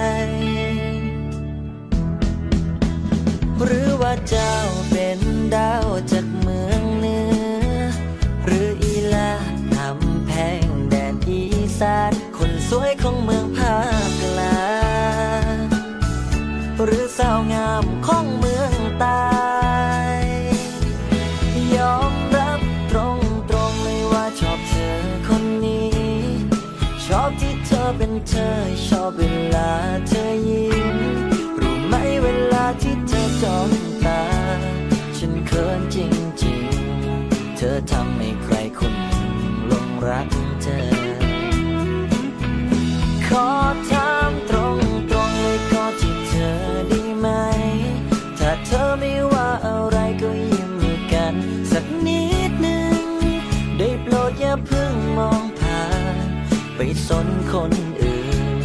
หรือว่าเจ้าเป็นดาวจากเมืองเหนือ หรืออีลาทำแพงแดนอีสานคนสวยของเมืองภาค หรือสาวงามของเมืองใตายยอมรับตรงตรงๆเลยว่าชอบเธอคนนี้ ชอบที่เธอเป็นเธอ ชอบเวลาเธอยิ้มรู้ไหมเวลาที่เธอจ้องตา ฉันเขินจริงๆ เธอทำให้ใครคนหนึ่งหลงรัก เพิ่งมองผ่าน ไปสนคนอื่น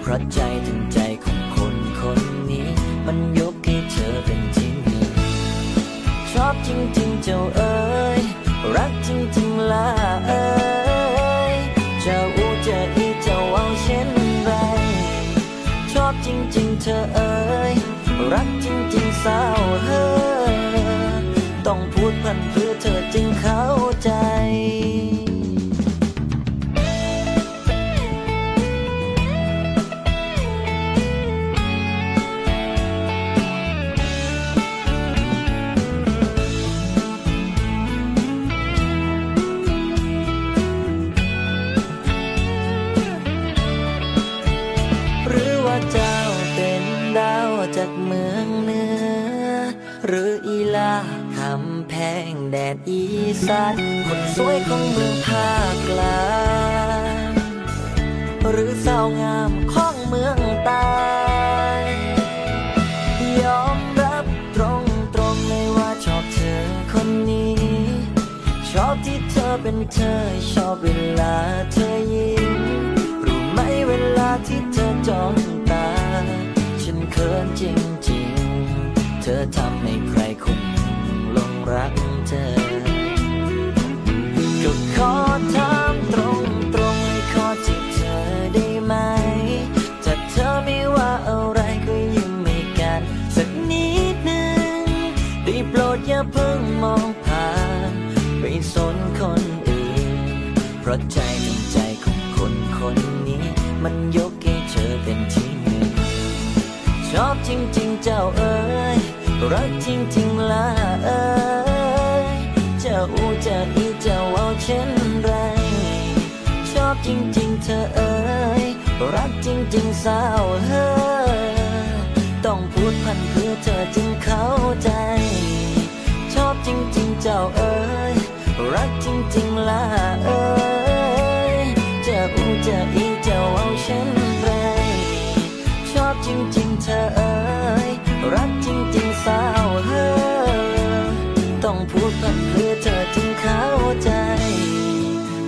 เพราะใจถึงใจของคนคนนี้ มันยกให้เธอเป็นที่หจริงๆเจ้าเอ๋ยรักจริงๆล่ะเอ๋ยจะอูจะอีจะเอาเช่นไร ชอบจริงๆเธอเอ๋ยรักจริงๆสาวเฮ้ยต้องพูดพันเพื่ สานคนสวยของเมืองภาคกลางหรือสาวงามของเมืองใต้ยอมรับตรงตรงๆเลยว่าชอบเธอคนนี้ ชอบที่เธอเป็นเธอชอบเวลาเธอยิ้มรู้ไหมเวลาที่เธอจ้องตา ฉันเขินจริงๆ เธอทำให้ใครคงหลงรักเธอ ราะใจทั้งใจของคนคนนี้ มันยกให้เธอเป็นที่หนึ่ง ชอบจริง ๆ เจ้าเอ๋ยรักจริง ๆ ล่ะเอ๋ยเจ้าอูเจ้าอีเจ้าเอาเช่นไร ชอบจริง ๆ เธอเอ๋ยรักจริง ๆ สาวเฮ้ยต้องพูดพันเพื่อเธอจึงเข้าใจ ชอบจริง ๆ เจ้าเอ๋ยรักจริง ๆล่ะเอ๋ย จ้าอูเจ้าอีเจ้าเอาเช่นไรชอบจริง ๆ เธอเอ๋ยรักจริง ๆ สาวเฮ้ยต้องพูดพันเพื่อเธอจึงเข้าใจ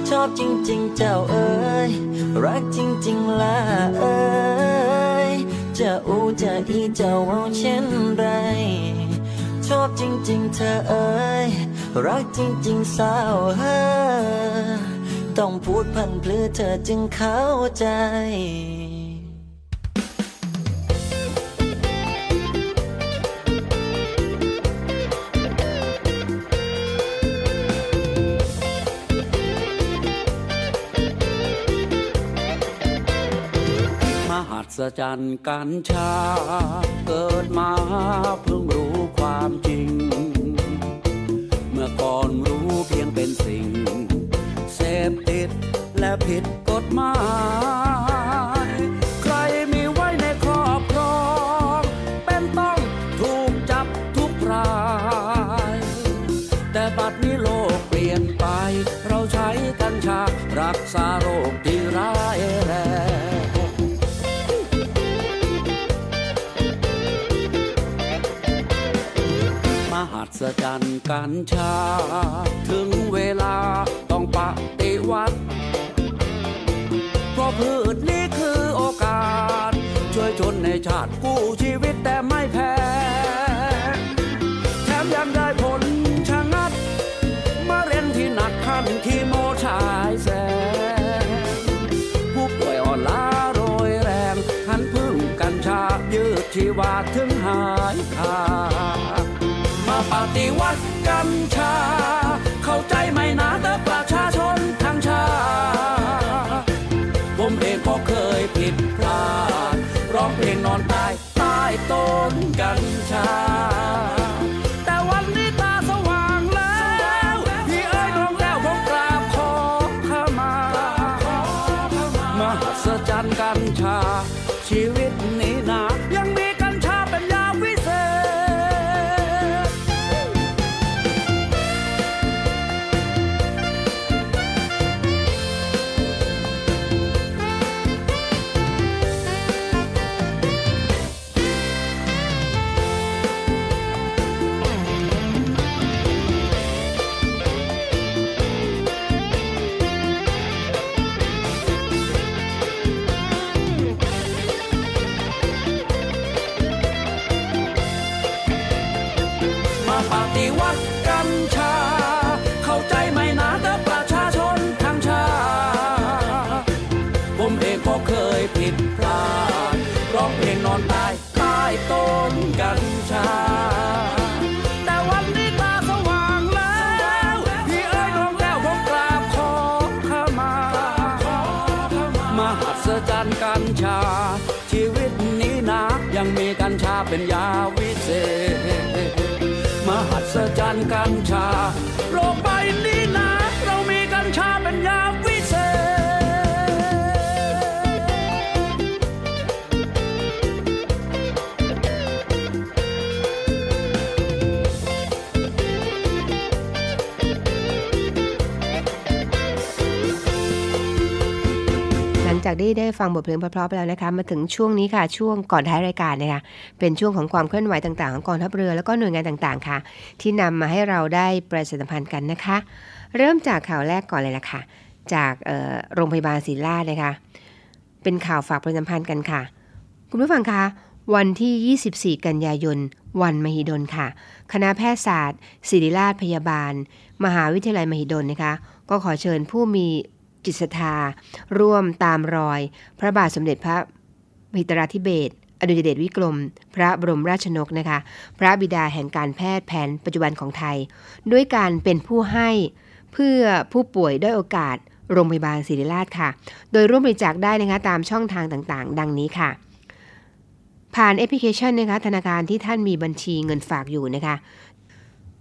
ชอบจริง ๆ เจ้าเอ๋ยรักจริง ๆล่ะเอ๋ยจะอูจะอีเจ้าเอาเช่นไร ชอบจริง ๆ เธอเอ๋ยรักจริง ๆ สาวเฮ้ย ต้องพูดพันเพื่อเธอจึงเข้าใจมหัศจรรย์กัญชา เกิดมาเพิ่งรู้ความจริง เมื่อก่อนรู้เพียงเป็นสิ่ง พติด และผิดกฎหมาย ใครมีไว้ในครอบครอง เป็นต้องถูกจับทุกราย แต่บัดนี้โลกเปลี่ยนไป เราใช้กัญชารักษาโรค ศจรรย์กัญชา ถึงเวลาต้องปฏิวัติ เพราะพืชนี้คือโอกาส ช่วยชนในชาติกู้ชีวิตแต่ไม่แพ้ แถมยังได้ผลชะงัดมะเร็งที่หนักขั้นคีโมฉายแสงผู้ป่วยอ่อนล้าโรยแรง หันพึ่งกัญชายืดชีวาถึงหายขาด ปฏิวัติกัญชา เข้าใจไหมนะเต่ป เป็นยาวิเศษ มหัศจรรย์กัญชาโลกใบนี้นา จากที่ได้ฟังบทเพลงเพราะๆไปแล้วนะคะ มาถึงช่วงนี้ค่ะ ช่วงก่อนท้ายรายการนะคะเป็นช่วงของความเคลื่อนไหวต่างๆของกองทัพเรือแล้วก็หน่วยงานต่างๆค่ะ ที่นำมาให้เราได้ประชาสัมพันธ์กันนะคะ เริ่มจากข่าวแรกก่อนเลยละค่ะ จากโรงพยาบาลศิริราชนะคะ เป็นข่าวฝากประชาสัมพันธ์กันค่ะ คุณผู้ฟังคะวันที่ 24 กันยายน วันมหิดลค่ะ คณะแพทยศาสตร์ ศิริราชพยาบาล มหาวิทยาลัยมหิดลนะคะ ก็ขอเชิญผู้มี จิตศรัทธา ร่วมตามรอย พระบาทสมเด็จพระมหิตราธิเบศรอดุลยเดชวิกรม พระบรมราชชนกนะคะ พระบิดาแห่งการแพทย์แผนปัจจุบันของไทย ด้วยการเป็นผู้ให้เพื่อผู้ป่วยด้อยโอกาส โรงพยาบาลศิริราชค่ะ โดยร่วมบริจาคได้นะคะตามช่องทางต่างๆ ดังนี้ค่ะ ผ่านแอปพลิเคชันนะคะธนาคารที่ท่านมีบัญชีเงินฝากอยู่นะคะ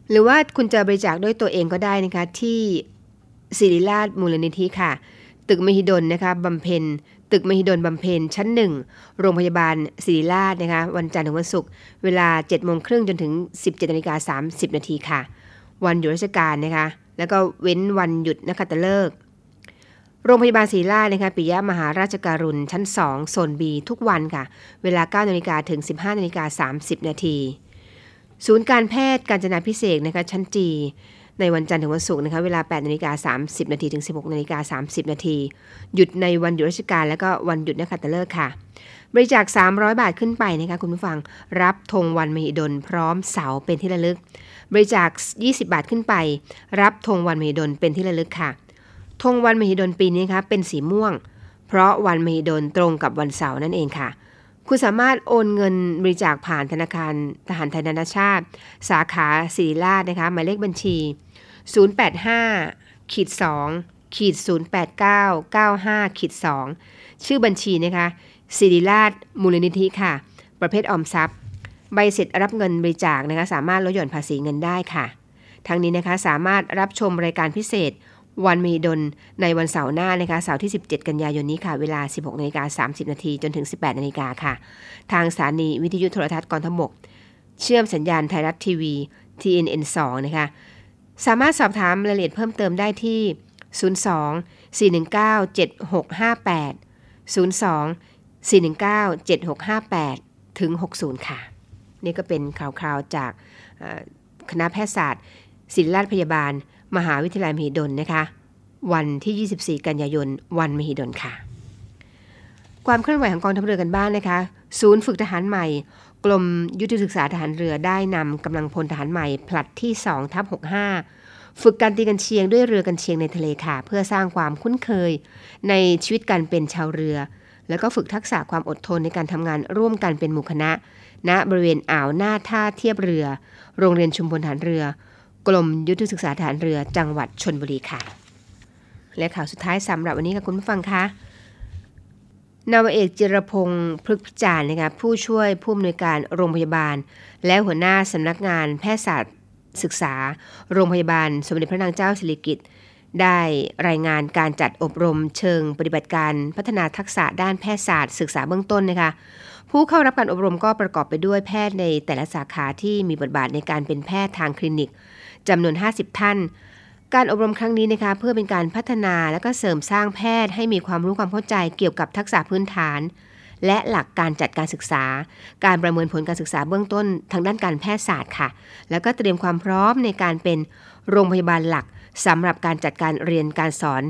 หรือว่าคุณจะบริจาคด้วยตัวเองก็ได้นะคะที่ ศิริราชมูลนิธิค่ะ ตึกมหิดลนะคะบำเพ็ญ ตึกมหิดลบำเพ็ญชั้นหนึ่งโรงพยาบาลศิริราชนะคะวันจันทร์ถึงวันศุกร์เวลา7โมงครึ่งจนถึง 17นาฬิกา30 นาทีค่ะ วันหยุดราชการนะคะแล้วก็เว้นวันหยุดนักขัตฤกษ์โรงพยาบาลศรีราชนะคะปิยะมหาราชการุณชั้น 2 โซน B ทุกวันค่ะ เวลา 9 นาฬิกาถึง 15 นาฬิกา 30 นาที ศูนย์การแพทย์การจนาพิเศษนะคะชั้น G ในวันจันทร์ถึงวันศุกร์นะคะเวลา8นาฬิกา30นาทีถึง 16นาฬิกา30นาทีหยุดในวันหยุดราชการและก็วันหยุดนักขัตฤกษ์ค่ะ บริจาค 300 บาทขึ้นไปนะคะคุณผู้ฟังรับธงวันมหิดลพร้อมเสาเป็นที่ระลึก บริจาค 20 บาทขึ้นไป รับธงวันมหิดลเป็นที่ระลึกค่ะธงวันมหิดลปีนี้นะคะเป็นสีม่วง เพราะวันมหิดลตรงกับวันเสาร์นั่นเองค่ะคุณสามารถโอนเงินบริจาคผ่านธนาคารทหารไทยนานาชาติ สาขาศิริราชนะคะหมายเลขบัญชี 085ขีด2ขีด089 95ขีด2ชื่อบัญชีนะคะศิริราชมูลนิธิค่ะ ประเภทออมทรัพย์ ใบเสร็จรับเงินบริจาคนะคะ สามารถลดหย่อนภาษีเงินได้ค่ะ ทั้งนี้นะคะสามารถรับชมรายการพิเศษวันมหิดลในวันเสาร์หน้านะคะเสาร์ที่ 17 กันยายนนี้ค่ะ เวลา 16นาฬิกา30 นาทีจนถึง 18นาฬิกาค่ะ ทางสถานีวิทยุโทรทัศน์กองทพบก เชื่อมสัญญาณไทยรัฐทีวี TNN 2 นะคะ สามารถสอบถามรายละเอียดเพิ่มเติมได้ที่ 02 419 7658 02 419 7658 ถึง 60 ค่ะ นี่ก็เป็นข่าวๆจากเอ่อคณะแพทยศาสตร์ศิริราชพยาบาล มหาวิทยาลัยมหิดลนะคะ วันที่ 24 กันยายน วันมหิดลค่ะ ความเคลื่อนไหวของกองทัพเรือกันบ้างนะคะ ศูนย์ฝึกทหารใหม่ กรมยุทธศึกษาทหารเรือได้นำกำลังพลทหารใหม่ ผลัดที่2ทับ65 ฝึกการตีกันเชียงด้วยเรือกันเชียงในทะเลค่ะ เพื่อสร้างความคุ้นเคย ในชีวิตการเป็นชาวเรือ แล้วก็ฝึกทักษะความอดทนในการทำงานร่วมกันเป็นหมู่คณะ ณบริเวณอ่าวหน้าท่าเทียบเรือ โรงเรียนชุมพลทหารเรือกรมยุทธศึกษาทหารเรือ จังหวัดชนบุรีค่ะ และข่าวสุดท้ายสำหรับวันนี้ค่ะคุณผู้ฟังคะ นาวเอกจิรพงศ์พฤกษจารนะคะผู้ช่วยผู้อำนวยการโรงพยาบาล และหัวหน้าสำนักงานแพทยศาสตร์ศึกษา โรงพยาบาล สมเด็จพระนางเจ้าสิริกิติ์ได้รายงานการจัดอบรมเชิงปฏิบัติการพัฒนาทักษะด้านแพทยศาสตร์ศึกษาเบื้องต้นนะคะผู้เข้ารับการอบรมก็ประกอบไปด้วยแพทย์ในแต่ละสาขาที่มีบทบาทในการเป็นแพทย์ทางคลินิกจำนวน 50 ท่าน การอบรมครั้งนี้นะคะเพื่อเป็นการพัฒนาและก็เสริมสร้างแพทย์ให้มีความรู้ความเข้าใจเกี่ยวกับทักษะพื้นฐาน และหลักการจัดการศึกษา การประเมินผลการศึกษาเบื้องต้น ทางด้านการแพทยศาสตร์ค่ะ แล้วก็เตรียมความพร้อมในการเป็นโรงพยาบาลหลักสำหรับการจัดการเรียนการสอน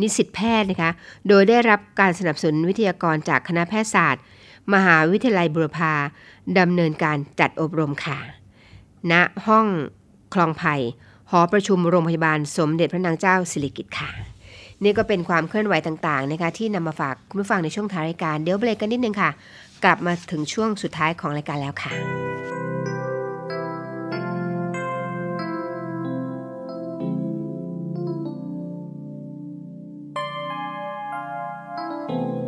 นิสิตแพทย์นะคะ โดยได้รับการสนับสนุนวิทยากรจากคณะแพทยศาสตร์ มหาวิทยาลัยบุรพาดำเนินการจัดอบรมค่ะณห้องคลองไผ่ อประชุมโรงพยาบาลสมเด็จพระนางเจ้าสิริกิติ์ค่ะ นี่ก็เป็นความเคลื่อนไหวต่างๆนะคะที่นำมาฝากคุณผู้ฟังในช่วงท้ายรายการเดี๋ยวเบรกกันนิดนึงค่ะ กลับมาถึงช่วงสุดท้ายของรายการแล้วค่ะเร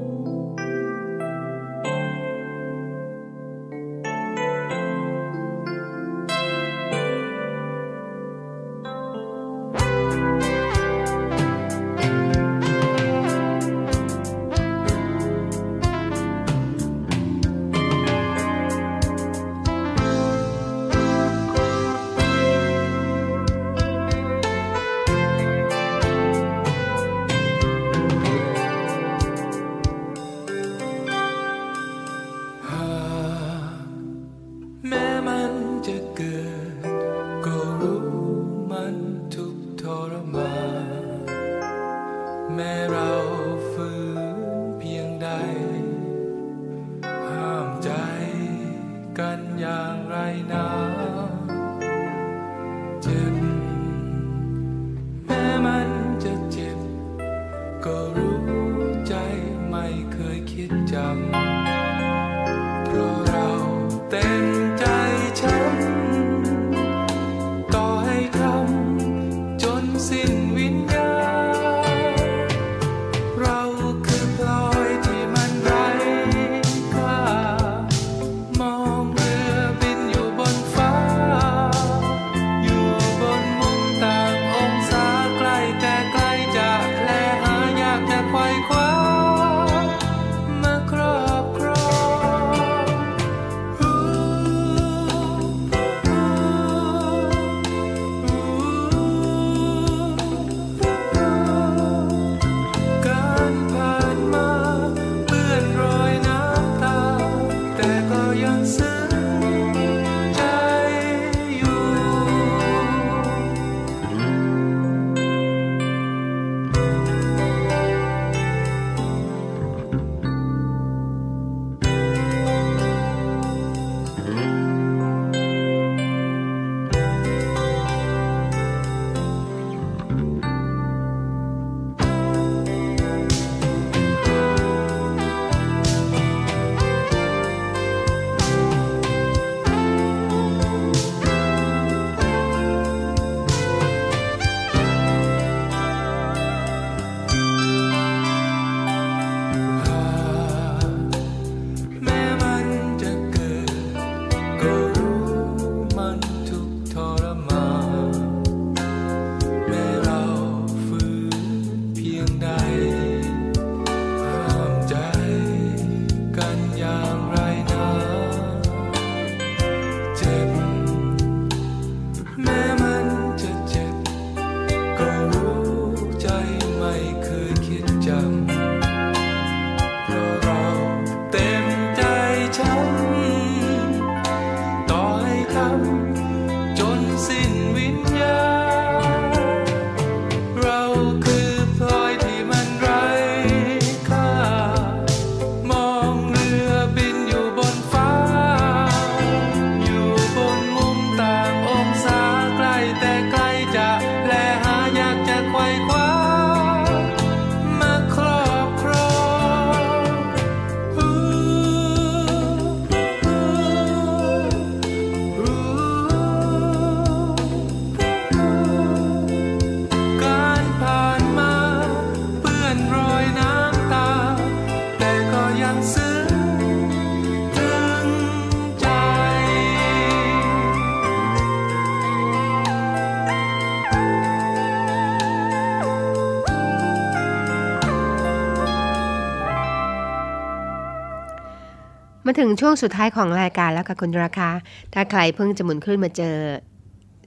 มาถึงช่วงสุดท้ายของรายการแล้วค่ะคุณราคา ถ้าใครเพิ่งจะหมุนขึ้นมาเจอ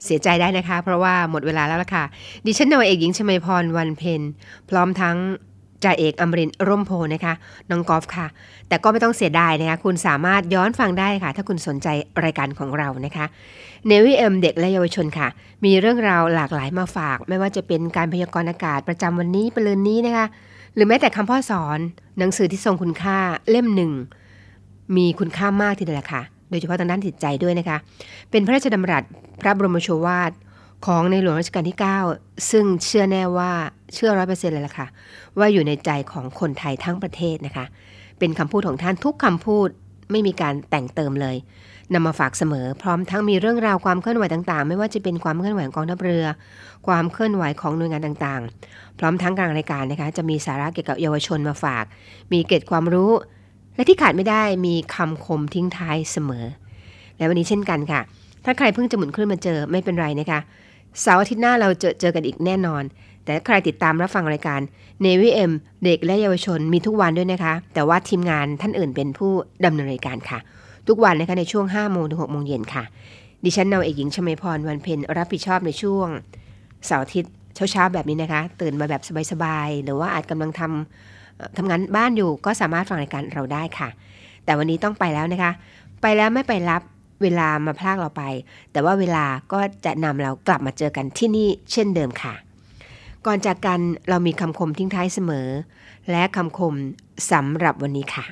เสียใจได้นะคะ เพราะว่าหมดเวลาแล้วล่ะค่ะ ดิฉันนาวเอกหญิงชมพรวันเพ็ญพร้อมทั้งจ่าเอกอมรินร่มโพนะคะ น้องกอล์ฟค่ะ แต่ก็ไม่ต้องเสียดายนะคะ คุณสามารถย้อนฟังได้ค่ะ ถ้าคุณสนใจรายการของเรานะคะเนวิเอ็มเด็กและเยาวชนค่ะ มีเรื่องราวหลากหลายมาฝาก ไม่ว่าจะเป็นการพยากรณ์อากาศประจำวันนี้ประเลืนนี้นะคะ หรือแม้แต่คำพ่อสอน หนังสือที่ทรงคุณค่าเล่มหนึ่ง มีคุณค่ามากทีเดียวละค่ะ โดยเฉพาะทางด้านจิตใจด้วยนะคะ เป็นพระราชดำรัสพระบรมโชวาทของในหลวงรัชกาลที่ 9 ซึ่งเชื่อแน่ว่าเชื่อร้อยเปอร์เซ็นต์เลยล่ะค่ะ ว่าอยู่ในใจของคนไทยทั้งประเทศนะคะ เป็นคำพูดของท่านทุกคำพูดไม่มีการแต่งเติมเลยนำมาฝากเสมอ พร้อมทั้งมีเรื่องราวความเคลื่อนไหวต่างๆ ไม่ว่าจะเป็นความเคลื่อนไหวของกองทัพเรือ ความเคลื่อนไหวของหน่วยงานต่างๆ พร้อมทั้งกลางรายการนะคะ จะมีสาระเกี่ยวกับเยาวชนมาฝาก มีเกร็ดความรู้ และที่ขาดไม่ได้มีคำคมทิ้งท้ายเสมอ และวันนี้เช่นกันค่ะ ถ้าใครเพิ่งจะหมุนขึ้นมาเจอไม่เป็นไรนะคะเสาร์อาทิตย์หน้าเราเจอเจอกันอีกแน่นอน แต่ใครติดตามรับฟังรายการ Navy M เด็กและเยาวชนมีทุกวันด้วยนะคะ แต่ว่าทีมงานท่านอื่นเป็นผู้ดำเนินรายการค่ะ ทุกวันนะคะในช่วง5โมงถึง6โมงเย็นค่ะ ดิฉันนาเอกหญิงชมพรวันเพ็ญรับผิดชอบในช่วงเสาร์อาทิตย์เช้าๆแบบนี้นะคะ ตื่นมาแบบสบายๆหรือว่าอาจกำลังทำ ทำงานบ้านอยู่ก็สามารถฟังรายการเราได้ค่ะ แต่วันนี้ต้องไปแล้วนะคะ ไปแล้วไม่ไปรับเวลามาพลากเราไป แต่ว่าเวลาก็จะนำเรากลับมาเจอกันที่นี่เช่นเดิมค่ะ ก่อนจากกันเรามีคำคมทิ้งท้ายเสมอ และคำคมสำหรับวันนี้ค่ะ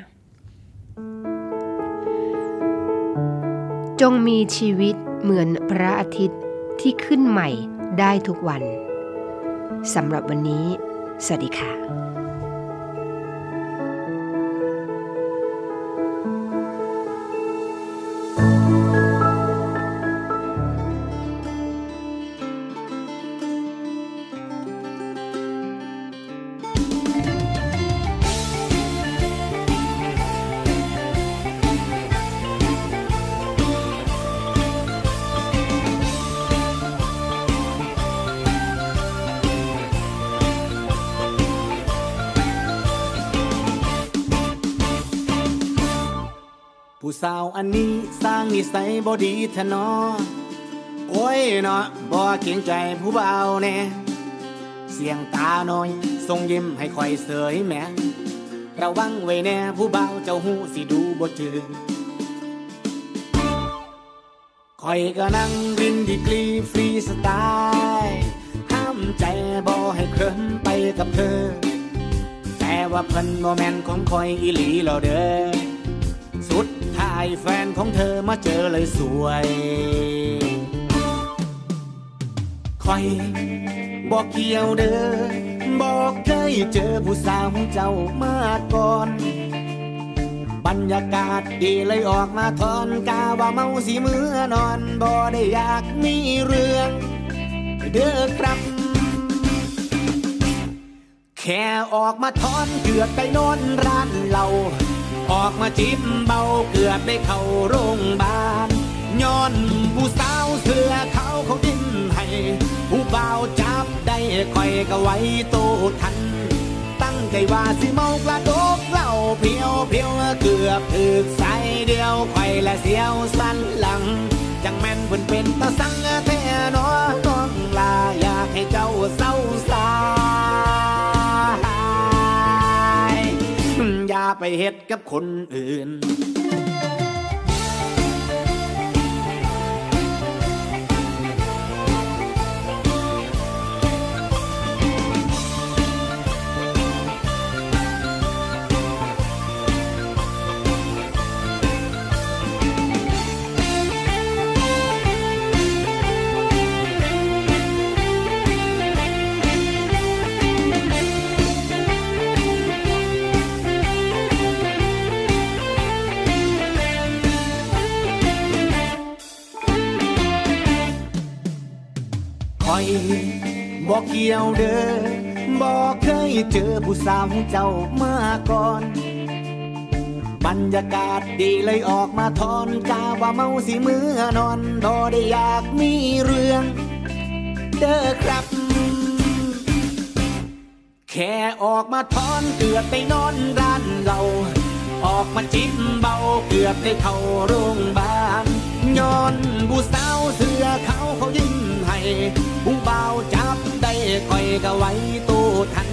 จงมีชีวิตเหมือนพระอาทิตย์ที่ขึ้นใหม่ได้ทุกวันสำหรับวันนี้ สวัสดีค่ะ อันนี้สร้างนิสัยบดีทะนอ โอ้ยเนาะบ่เกรงใจผู้เบาแน่เสียงตาหน่อย ทรงยิ้มให้คอยเสยแหม่ระวังไว้แน่ผู้เบาเจ้าหูสิดูบ่จืดคอยก็นั่งรินดีกรีฟรีสไตล์ห้ามใจบ่ให้เคลิ้มไปกับเธอ แต่ว่าเพิ่นบ่แม่นของคอยอีหลีแล้วเด้อสุดท แฟนของเธอมาเจอเลยสวยคอยบอกเกี่ยวเด้อบอกเคยเจอผู้สาวเจ้ามาก่อน บรรยากาศดีเลยออกมาทอนกาว่าเมาสิเมื่อนอนบ่ได้อยากมีเรื่อง เด้อครับแค่ออกมาทอนเกือบไปนอนร้านเรา ออกมาจิ้มเบาเกือบได้เข้าโรงบาลย้อนผู้สาวเสื้อเขาเขาดิ้นให้ ผู้เบาวจับได้คอยก็ไว้โตทัน ตั้งใจว่าสิเมากระโดกเหล่าเพียวเพียวเกือบถึกใส่เดียวคอยและเสียวสันหลัง จังแม่นเพิ่นเป็นตาสังแท้นอน้องลาอยากให้เจ้าเศร้าสา อย่าไปเฮ็ดกับคนอื่น คอยบอกเกี่ยวเด้อบอกเคยเจอผู้สาวเจ้าเมาก่อน บรรยากาศดีเลยออกมาทอนกาว่าเมาสิเมื่อนอนบ่ได้อยากมีเรื่อง เด้อครับ แค่ออกมาทอนเกือบไปนอนร้านเราออกมาจิ้มเบาเกือบได้เข้าโรงพยาบาลย้อนผู้สาวเสื้อเขาเขายิ้มให้ ผู้เบาจับได้คอยก็ไว้ตู้ทัน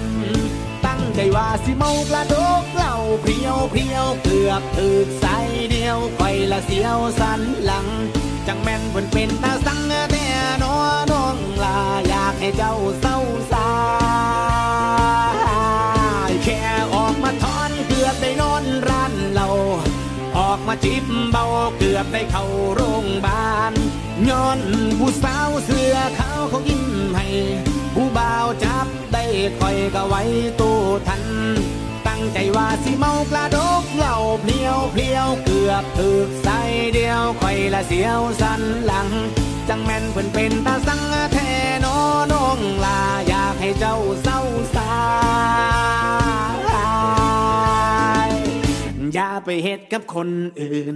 ตั้งใจว่าสิเมากระโดกเหล่าเพียวเพียวเกือบถึกใสเดียวคอยละเสียวสันหลัง จังแม่นเพิ่นเป็นตาสังแต่นอน้องลาอยากให้เจ้าเศร้าสาแค่ออกมาทอนเกือบได้นอนร้านเรา ออกมาจิบเบาเกือบได้เข้าโรงพยาบาล ย้อนผู้สาวเสื้อขาวเขายิ้มให้ผู้บ่าวจับได้คอยก็ไว้ตู้ทัน ตั้งใจว่าสิเมากระดกเหล่าเพลียวเพลียวเกือบถึกใส่เดียวคอยละเสียวสันหลัง จังแม่นเพิ่นเป็นตาสังแทนอน้องลาอยากให้เจ้าเศร้าสายอย่าไปเฮ็ดกับคนอื่น